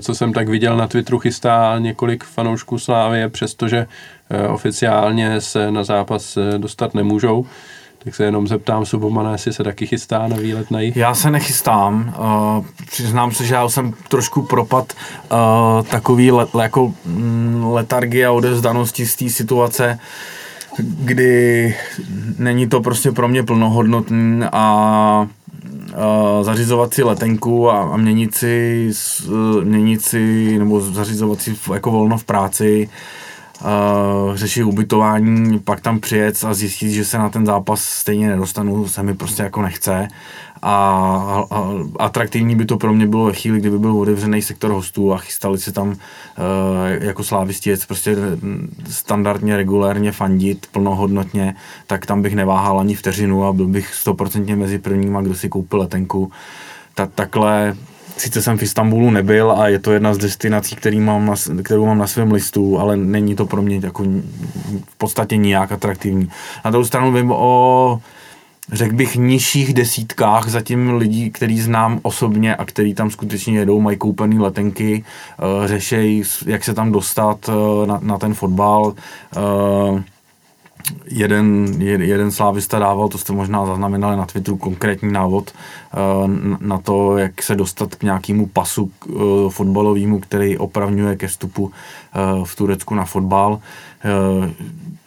co jsem tak viděl na Twitteru, chystá několik fanoušků Slávie, přestože eh, oficiálně se na zápas eh, dostat nemůžou. Tak se jenom zeptám Subomana, jestli se taky chystá na výlet na jich. Já se nechystám. Uh, přiznám se, že já jsem trošku propad uh, takový le, jako mm, letargie a odevzdanosti z té situace, kdy není to prostě pro mě plnohodnotný a zařizovat si letenku a, a měnit, si, měnit si nebo zařizovat si jako volno v práci řešit ubytování, pak tam přijet a zjistit, že se na ten zápas stejně nedostanu, se mi prostě jako nechce. A, a atraktivní by to pro mě bylo ve chvíli, kdyby byl otevřený sektor hostů a chystali se tam uh, jako slávisti prostě standardně, regulérně fandit plnohodnotně, tak tam bych neváhal ani vteřinu a byl bych stoprocentně mezi prvníma, kdo si koupil letenku. Ta, takhle sice jsem v Istanbulu nebyl a je to jedna z destinací, který mám na, kterou mám na svém listu, ale není to pro mě jako v podstatě nijak atraktivní. Na druhou stranu vím o řekl bych, nižších desítkách zatím lidí, který znám osobně a který tam skutečně jedou, mají koupený letenky, uh, řešejí, jak se tam dostat uh, na, na ten fotbal. Jeden, jeden slávista dával, to jste možná zaznamenali na Twitteru, konkrétní návod na to, jak se dostat k nějakému pasu fotbalovému, který opravňuje ke vstupu v Turecku na fotbal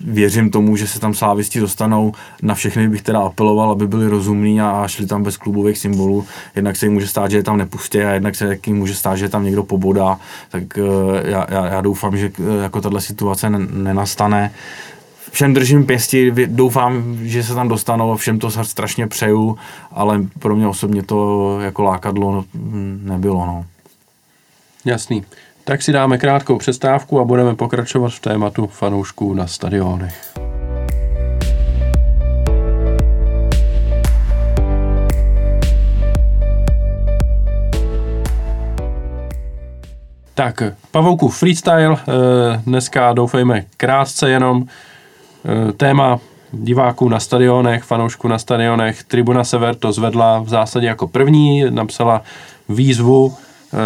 věřím tomu, že se tam slávisti dostanou. Na všechny bych teda apeloval, aby byli rozumní a šli tam bez klubových symbolů. Jednak se jim může stát, že je tam nepustí a jednak se jim může stát, že je tam někdo pobodá. Tak eh, já, já, já doufám, že eh, jako tahle situace nenastane. Všem držím pěsti, doufám, že se tam dostanou, všem to strašně přeju, ale pro mě osobně to jako lákadlo nebylo. No. Jasný. Tak si dáme krátkou přestávku a budeme pokračovat v tématu fanoušků na stadionech. Tak, Pavouku freestyle, eh, dneska doufejme krátce jenom téma diváků na stadionech, fanoušků na stadionech. Tribuna Sever to zvedla v zásadě jako první, napsala výzvu eh,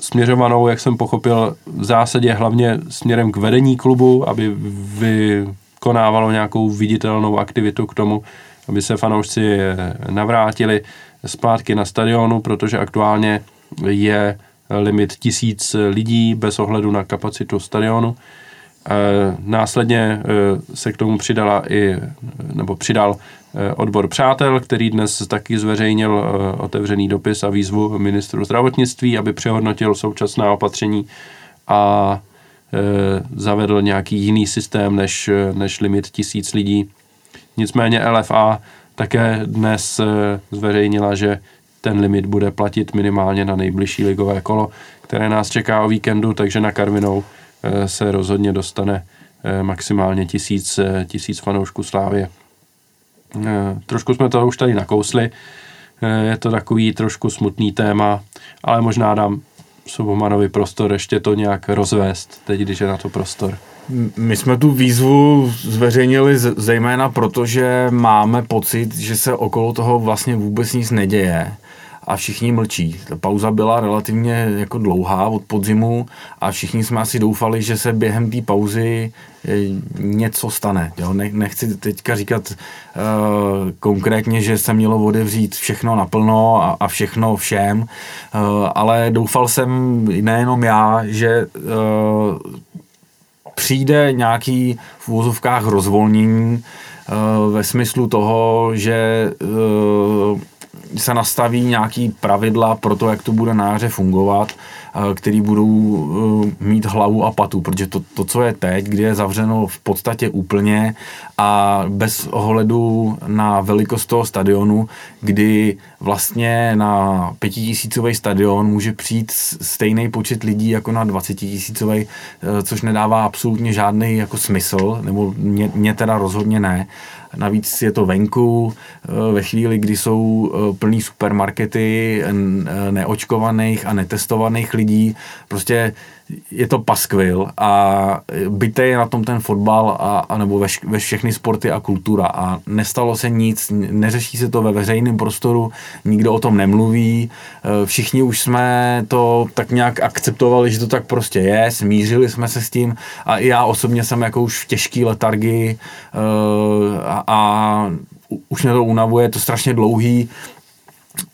směřovanou, jak jsem pochopil, v zásadě hlavně směrem k vedení klubu, aby vykonávalo nějakou viditelnou aktivitu k tomu, aby se fanoušci navrátili zpátky na stadionu, protože aktuálně je limit tisíc lidí bez ohledu na kapacitu stadionu. Následně eh, se k tomu přidala i, nebo přidal eh, odbor přátel, který dnes taky zveřejnil otevřený dopis a výzvu ministru zdravotnictví, aby přehodnotil současná opatření a zavedl nějaký jiný systém než, než limit tisíc lidí. Nicméně LFA také dnes zveřejnila, že ten limit bude platit minimálně na nejbližší ligové kolo, které nás čeká o víkendu, takže na Karvinou se rozhodně dostane eh, maximálně tisíc, eh, tisíc fanoušků Slávě. Trošku jsme to už tady nakousli, je to takový trošku smutný téma, ale možná dám Sobomanovi prostor ještě to nějak rozvést, teď, když je na to prostor. My jsme tu výzvu zveřejnili zejména proto, že máme pocit, že se okolo toho vlastně vůbec nic neděje a všichni mlčí. Ta pauza byla relativně jako dlouhá od podzimu a všichni jsme asi doufali, že se během té pauzy eh, něco stane. Jo? nechci teďka říkat uh, konkrétně, že se mělo odevřít všechno naplno a, a všechno všem, uh, ale doufal jsem nejenom já, že uh, přijde nějaký v úvozovkách rozvolnění ve smyslu toho, že se nastaví nějaký pravidla pro to, jak to bude na jaře fungovat, eh, který budou eh, mít hlavu a patu, protože to, to, co je teď, kdy je zavřeno v podstatě úplně a bez ohledu na velikost toho stadionu, kdy vlastně na pětitisícový stadion může přijít stejný počet lidí jako na 20 tisícový, eh, což nedává absolutně žádný jako smysl, nebo mě, mě teda rozhodně ne. Navíc je to venku, eh, ve chvíli, kdy jsou eh, plný supermarkety neočkovaných a netestovaných lidí, prostě je to paskvil a byte je na tom ten fotbal a, a nebo ve, ve všechny sporty a kultura. A nestalo se nic, neřeší se to ve veřejném prostoru, nikdo o tom nemluví, e, všichni už jsme to tak nějak akceptovali, že to tak prostě je, smířili jsme se s tím a já osobně jsem jako už v těžký letargii e, a, a už mě to unavuje, je to strašně dlouhý,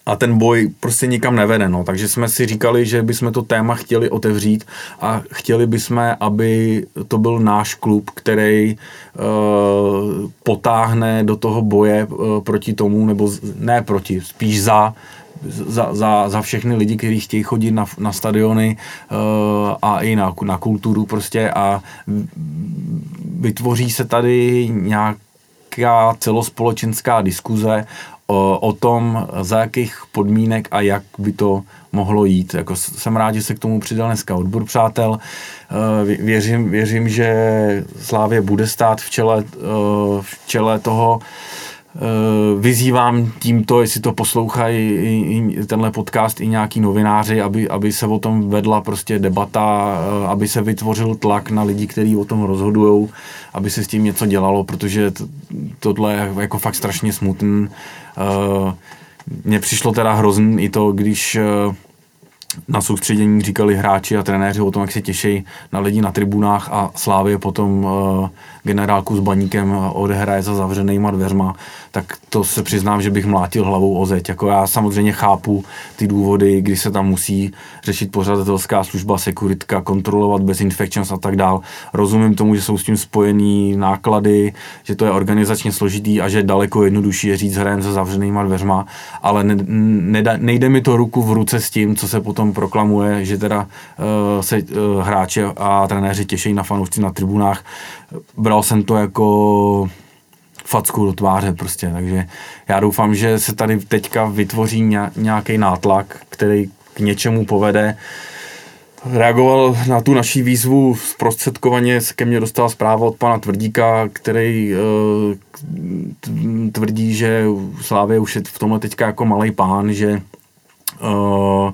a ten boj prostě nikam nevede. No. Takže jsme si říkali, že bychom to téma chtěli otevřít a chtěli bychom, aby to byl náš klub, který uh, potáhne do toho boje uh, proti tomu, nebo ne proti, spíš za za, za, za všechny lidi, kteří chtějí chodit na, na stadiony uh, a i na, na kulturu prostě a vytvoří se tady nějaká celospolečenská diskuze o, tom, za jakých podmínek a jak by to mohlo jít. Jako jsem rád, že se k tomu přidal dneska odbor přátel. E, věřím, věřím že Slávě bude stát v čele, e, v čele toho Eh, vyzývám tímto, jestli to poslouchají tenhle podcast i nějaký novináři, aby, aby se o tom vedla prostě debata, eh, aby se vytvořil tlak na lidi, kteří o tom rozhodují, aby se s tím něco dělalo, protože tohle je jako fakt strašně smutný. Eh, mně přišlo teda hrozný i to, když na soustředění říkali hráči a trenéři o tom, jak se těší na lidi na tribunách a Slávě potom uh, generálku s baníkem odehraje za zavřenýma dveřma, tak to se přiznám, že bych mlátil hlavou o zeď. Jako já samozřejmě chápu ty důvody, kdy se tam musí řešit pořadatelská služba, sekuritka, kontrolovat bezinfections a tak dál. Rozumím tomu, že jsou s tím spojený náklady, že to je organizačně složitý a že daleko jednodušší je říct hrajem za zavřenýma dveřma, ale ne, ne, nejde mi to ruku v ruce s tím, co se potom proklamuje, že teda uh, se uh, hráči a trenéři těší na fanoušci na tribunách bral jsem to jako facku do tváře prostě, takže já doufám, že se tady teďka vytvoří nějaký nátlak, který k něčemu povede. Reagoval na tu naší výzvu zprostředkovaně, se ke mně dostala zpráva od pana Tvrdíka, který uh, tvrdí, že Slávě už je v tomhle teďka jako malý pán, že uh,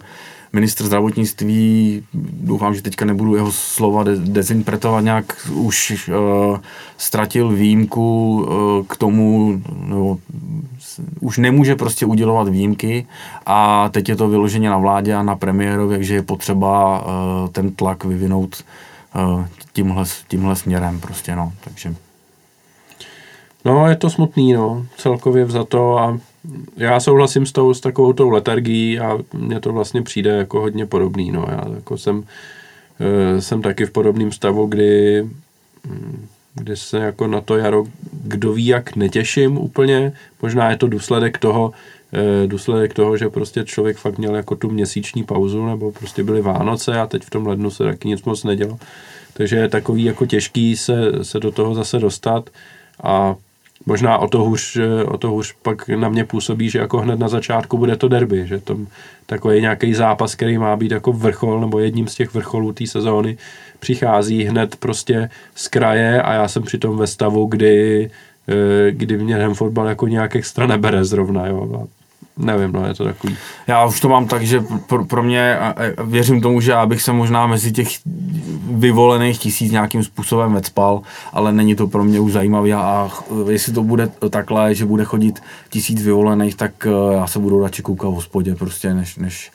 ministr zdravotnictví, doufám, že teďka nebudu jeho slova de- dezinterpretovat nějak, už uh, ztratil výjimku uh, k tomu, no, už nemůže prostě udělovat výjimky a teď je to vyloženě na vládě a na premiérovi, takže je potřeba uh, ten tlak vyvinout uh, tímhle, tímhle směrem prostě, no, takže. No, je to smutný, no, celkově vzato a já souhlasím s, tou, s takovou tou letargií a mně to vlastně přijde jako hodně podobný. No. Já jako jsem, eh, jsem taky v podobném stavu, kdy, hm, kdy se jako na to jaro kdo ví jak netěším úplně. Možná je to důsledek toho, eh, důsledek toho, že prostě člověk fakt měl jako tu měsíční pauzu nebo prostě byly Vánoce a teď v tom lednu se taky nic moc nedělo. Takže je takový jako těžký se, se do toho zase dostat a možná o to, hůř, o to hůř pak na mě působí, že jako hned na začátku bude to derby, že to takový nějaký zápas, který má být jako vrchol nebo jedním z těch vrcholů té sezóny, přichází hned prostě z kraje a já jsem přitom ve stavu, kdy, eh, kdy mě ten fotbal jako nějak extra nebere zrovna, jo. A nevím, no, je to takový. Já už to mám tak, že pro, pro mě, a, a věřím tomu, že já bych se možná mezi těch vyvolených tisíc nějakým způsobem vecpal, ale není to pro mě už zajímavý a, a jestli to bude takhle, že bude chodit tisíc vyvolených, tak uh, já se budu radši koukat v hospodě prostě, než, než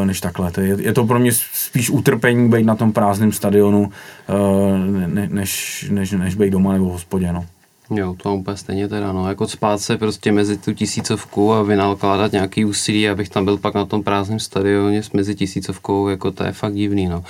uh, než takhle. Je, je to pro mě spíš utrpení být na tom prázdném stadionu, uh, ne, než, než, než být doma nebo v hospodě. No. Jo, to úplně stejně teda, no, jako spát se prostě mezi tu tisícovku a vynakládat nějaký úsilí, abych tam byl pak na tom prázdném stadioně mezi tisícovkou, jako to je fakt divný, no.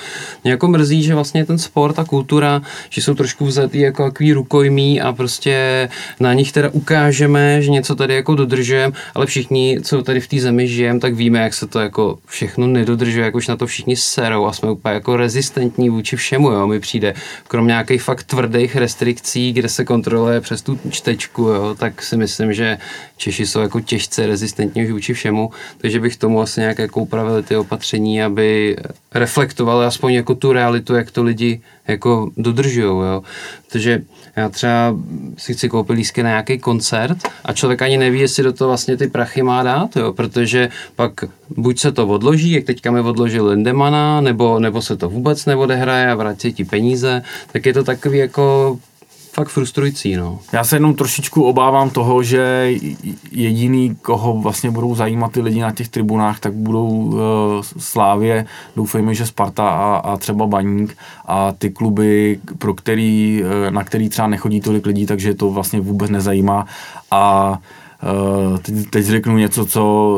Mě jako mrzí, že vlastně ten sport a kultura, že jsou trošku vzatý jako takový rukojmí a prostě na nich teda ukážeme, že něco tady jako dodržujeme, ale všichni, co tady v té zemi žijeme, tak víme, jak se to jako všechno nedodržuje, jak už na to všichni serou a jsme úplně jako rezistentní vůči všemu, jo, mi přijde, krom nějakých fakt tvrdých restrikcí, kde se kontroluje přes tu čtečku, jo, tak si myslím, že Češi jsou jako těžce rezistentní už vůči všemu, takže bych tomu asi nějak jako upravili ty opatření, aby reflektovali aspoň jako tu realitu, jak to lidi jako dodržujou, jo. Takže já třeba si chci koupit lístky na nějaký koncert a člověk ani neví, jestli do toho vlastně ty prachy má dát, jo, protože pak buď se to odloží, jak teďka mi odložil Lindemana, nebo, nebo se to vůbec neodehraje a vrátí ti peníze, tak je to takový jako fakt frustrující. No. Já se jenom trošičku obávám toho, že jediný, koho vlastně budou zajímat ty lidi na těch tribunách, tak budou uh, Slávě, doufejme, že Sparta a, a třeba Baník a ty kluby, pro který, uh, na který třeba nechodí tolik lidí, takže to vlastně vůbec nezajímá a teď, teď řeknu něco, co,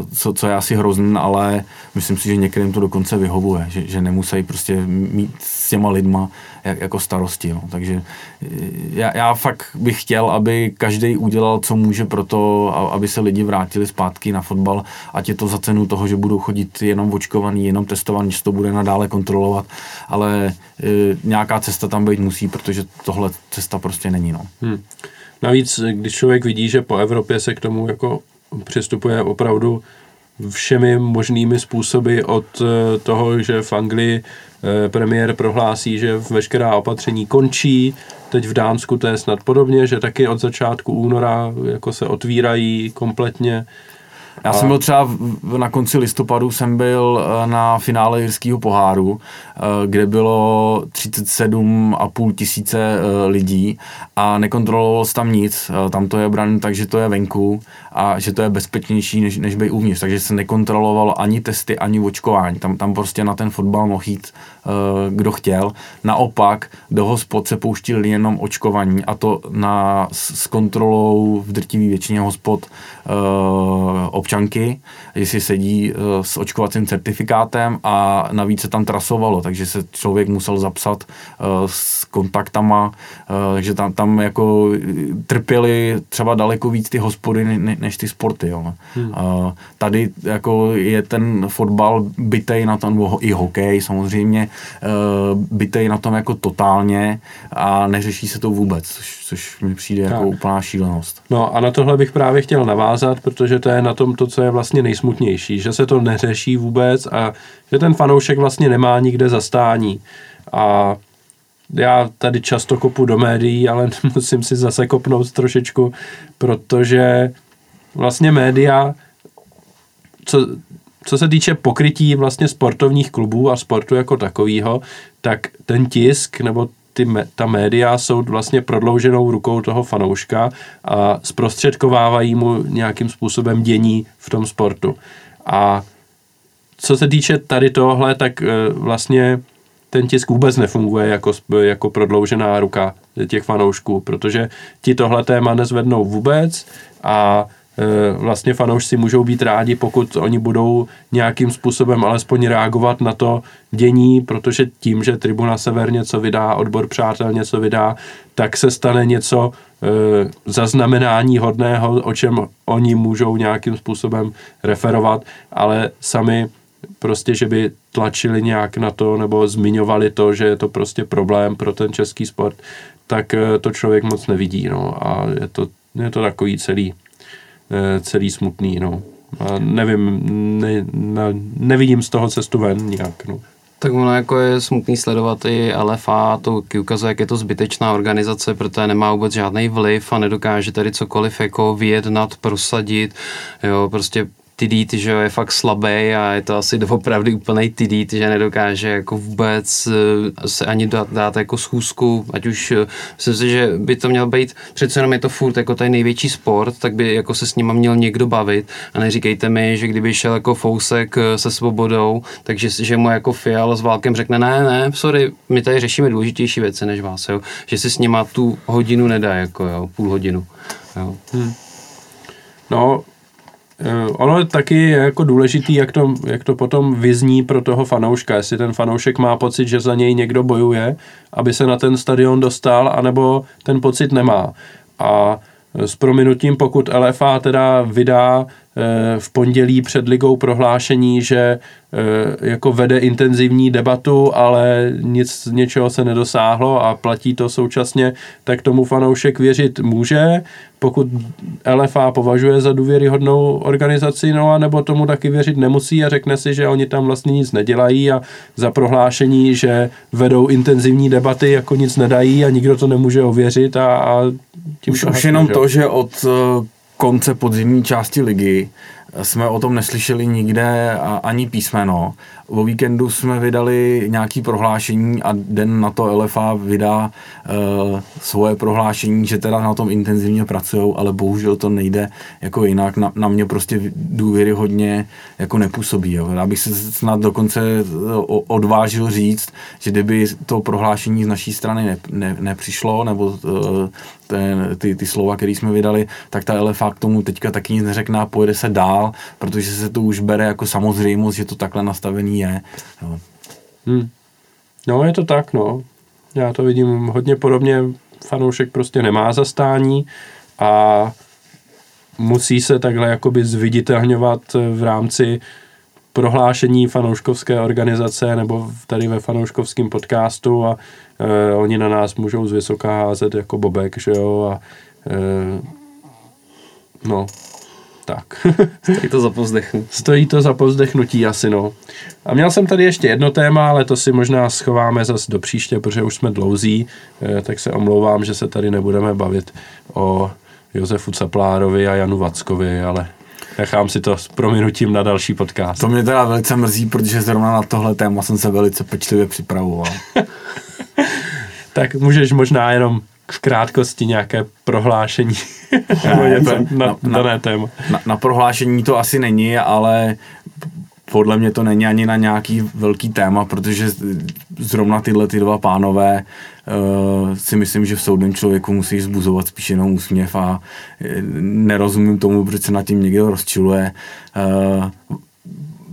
uh, co, co je asi hrozný, ale myslím si, že některým to dokonce vyhovuje, že, že nemusí prostě mít s těma lidma jak, jako starosti. No. Takže eh, já, já fakt bych chtěl, aby každý udělal, co může pro to, aby se lidi vrátili zpátky na fotbal, ať je to za cenu toho, že budou chodit jenom očkovaný, jenom testovaný, že to bude nadále kontrolovat, ale e, nějaká cesta tam být musí, protože tohle cesta prostě není. No. Hmm. Navíc, když člověk vidí, že po Evropě se k tomu jako přistupuje opravdu všemi možnými způsoby od eh, toho, že v Anglii eh, premiér prohlásí, že veškerá opatření končí, teď v Dánsku to je snad podobně, že taky od začátku února jako se otvírají kompletně já jsem byl třeba na konci listopadu jsem byl eh, na finále jirského poháru, eh, kde bylo 37,5 tisíce eh, lidí a nekontrolovalo se tam nic. Tam to je bran takže to je venku a že to je bezpečnější, než, než být uvnitř. Takže se nekontrolovalo ani testy, ani očkování. Tam, tam prostě na ten fotbal mohl jít kdo chtěl. Naopak do hospod se pouštili jenom očkovaní a to na, s kontrolou v drtivé většině hospod občanky, jestli sedí uh, s očkovacím certifikátem a navíc se tam trasovalo, takže se člověk musel zapsat uh, s kontaktama, takže tam, tam jako trpěli třeba daleko víc ty hospody ne, než ty sporty. Jo. Hmm. Tady jako je ten fotbal bytej na tom, nebo i hokej samozřejmě, bytej na tom jako totálně a neřeší se to vůbec, což, což mi přijde jako tak. jako úplná šílenost. No a na tohle bych právě chtěl navázat, protože to je na tom to, co je vlastně nejsmutnější, že se to neřeší vůbec a že ten fanoušek vlastně nemá nikde zastání. A já tady často kopu do médií, ale musím si zase kopnout trošičku, protože vlastně média, co, co se týče pokrytí vlastně sportovních klubů a sportu jako takového, tak ten tisk nebo ty, ta média jsou vlastně prodlouženou rukou toho fanouška a zprostředkovávají mu nějakým způsobem dění v tom sportu. A co se týče tady tohle, tak e, vlastně ten tisk vůbec nefunguje jako, jako prodloužená ruka těch fanoušků, protože ti tohle téma nezvednou vůbec a vlastně fanoušci můžou být rádi, pokud oni budou nějakým způsobem alespoň reagovat na to dění, protože tím, že Tribuna Sever něco vydá, odbor přátel něco vydá, tak se stane něco e, zaznamenání hodného, o čem oni můžou nějakým způsobem referovat, ale sami prostě, že by tlačili nějak na to nebo zmiňovali to, že je to prostě problém pro ten český sport, tak e, to člověk moc nevidí, no a je to, je to takový celý. Eh, celý smutný, no. A nevím, ne, ne, nevidím z toho cestu ven nějak, no. Tak ono jako je smutný sledovat i LFA, to ukazuje, jak je to zbytečná organizace, protože nemá vůbec žádný vliv a nedokáže tady cokoliv jako vyjednat, prosadit, jo, prostě Tidít, že je fakt slabý a je to asi doopravdy úplný Tidít, že nedokáže jako vůbec eh, se ani dát, dát jako schůzku, ať už eh, myslím si, že by to měl být, přece jenom je to furt jako tady největší sport, tak by jako se s nima měl někdo bavit a neříkejte mi, že kdyby šel jako Fousek eh, se svobodou, takže že mu jako Fial s Válkem řekne, ne, ne, sorry, my tady řešíme důležitější věci než vás, jo, že si s nima tu hodinu nedá, jako jo, půl hodinu. Jo. Hmm. No, Eh, ono je taky jako důležitý, jak to, jak to potom vyzní pro toho fanouška, jestli ten fanoušek má pocit, že za něj někdo bojuje, aby se na ten stadion dostal, anebo ten pocit nemá. A s prominutím, pokud LFA teda vydá v pondělí před ligou prohlášení, že jako vede intenzivní debatu, ale nic z něčeho se nedosáhlo a platí to současně, tak tomu fanoušek věřit může, pokud LFA považuje za důvěryhodnou organizaci, no a nebo tomu taky věřit nemusí a řekne si, že oni tam vlastně nic nedělají a za prohlášení, že vedou intenzivní debaty, jako nic nedají a nikdo to nemůže ověřit a, a tím už, už jenom to, že od konce podzimní části ligy jsme o tom neslyšeli nikde ani písmeno o víkendu jsme vydali nějaký prohlášení a den na to LFA vydá uh, svoje prohlášení, že teda na tom intenzivně pracují, ale bohužel to nejde jako jinak. Na, na mě prostě důvěry hodně jako nepůsobí. Jo. Já bych se snad dokonce eh, odvážil říct, že kdyby to prohlášení z naší strany ne, ne, nepřišlo, nebo uh, ten, ty, ty slova, které jsme vydali, tak ta LFA k tomu teďka taky nic neřekne a pojede se dál, protože se to už bere jako samozřejmost, že to takhle nastavený je. Jo. Hmm. No, je to tak, no. Já to vidím hodně podobně. Fanoušek prostě nemá zastání a musí se takhle jakoby zviditelňovat v rámci prohlášení fanouškovské organizace nebo tady ve fanouškovském podcastu a e, oni na nás můžou z vysoká házet jako bobek, že jo, a e, no, tak. Stojí to za pozdechnutí. Stojí to za pozdechnutí asi, no. A měl jsem tady ještě jedno téma, ale to si možná schováme zase do příště, protože už jsme dlouzí, eh, tak se omlouvám, že se tady nebudeme bavit o Josefu Caplárovi a Janu Vackovi, ale nechám si to s prominutím na další podcast. To mě teda velice mrzí, protože zrovna na tohle téma jsem se velice pečlivě připravoval. tak můžeš možná jenom v krátkosti nějaké prohlášení ne, na, na, na dané téma. Na, na prohlášení to asi není, ale podle mě to není ani na nějaký velký téma, protože zrovna tyhle ty dva pánové uh, si myslím, že v soudném člověku musí zbuzovat spíš jenom úsměv a eh, nerozumím tomu, proč se nad tím někdo rozčiluje. Uh,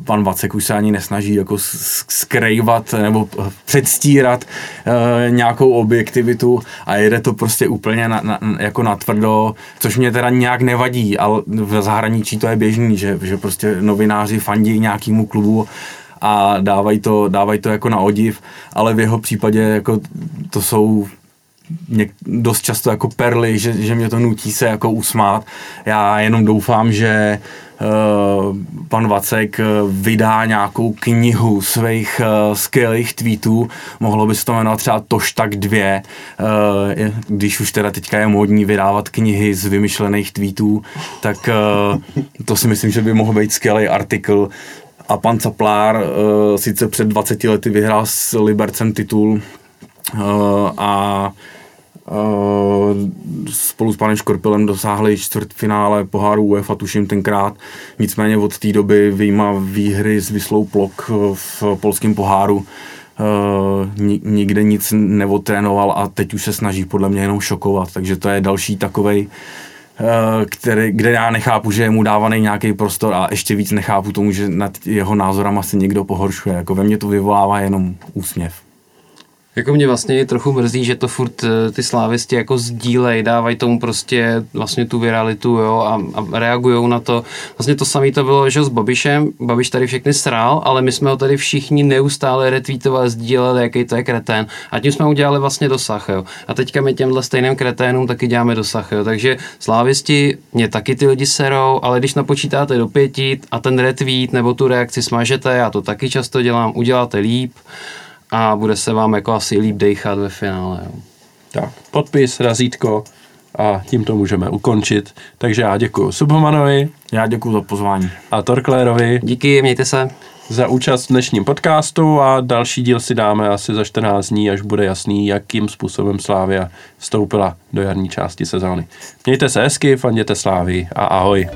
pan Vacek už se ani nesnaží jako skrývat nebo předstírat e, nějakou objektivitu a jede to prostě úplně na, na, jako natvrdo, což mě teda nějak nevadí, ale v zahraničí to je běžný, že, že prostě novináři fandí nějakému klubu a dávají to, dávají to jako na odiv, ale v jeho případě jako to jsou něk, dost často jako perly, že, že mě to nutí se jako usmát. Já jenom doufám, že uh, pan Vacek eh, vydá nějakou knihu svých uh, skvělých tweetů, mohlo by se to jmenovat třeba Tož tak dvě, uh, když už teda teďka je módní vydávat knihy z vymyšlených tweetů, tak to si myslím, že by mohl být skvělý artikl. A pan Caplár sice před 20 lety vyhrál s Libercem titul a spolu s panem Škorpilem dosáhli čtvrtfinále poháru UEFA, tuším tenkrát. Nicméně od té doby vyjma výhry s Vyslou Plok v polském poháru uh, nikde nic neotrénoval a teď už se snaží podle mě jenom šokovat, takže to je další takovej který, kde já nechápu, že je mu dávaný nějaký prostor a ještě víc nechápu tomu, že nad jeho názorem asi někdo pohoršuje. Jako ve mně to vyvolává jenom úsměv. Jako mě vlastně trochu mrzí, že to furt eh, ty slávisti jako sdílej, dávají tomu prostě vlastně tu viralitu, jo, a, a reagují na to. Vlastně to samé to bylo, že s Babišem, Babiš tady všechny srál, ale my jsme ho tady všichni neustále retweetovali, sdíleli, jaký to je kretén. A tím jsme udělali vlastně dosah, jo. A teďka my těmhle stejným kreténům taky děláme dosah, jo. Takže slávisti, mě taky ty lidi serou, ale když napočítáte do pěti a ten retweet nebo tu reakci smažete, já to taky často dělám, uděláte líp a bude se vám jako asi líp dechat ve finále. Jo. Tak, podpis, razítko a tím to můžeme ukončit. Takže já děkuji Subhomanovi. Já děkuji za pozvání. A Torklérovi. Díky, mějte se. Za účast v dnešním podcastu a další díl si dáme asi za 14 dní, až bude jasný, jakým způsobem Slávia vstoupila do jarní části sezóny. Mějte se hezky, fanděte Slávy a ahoj.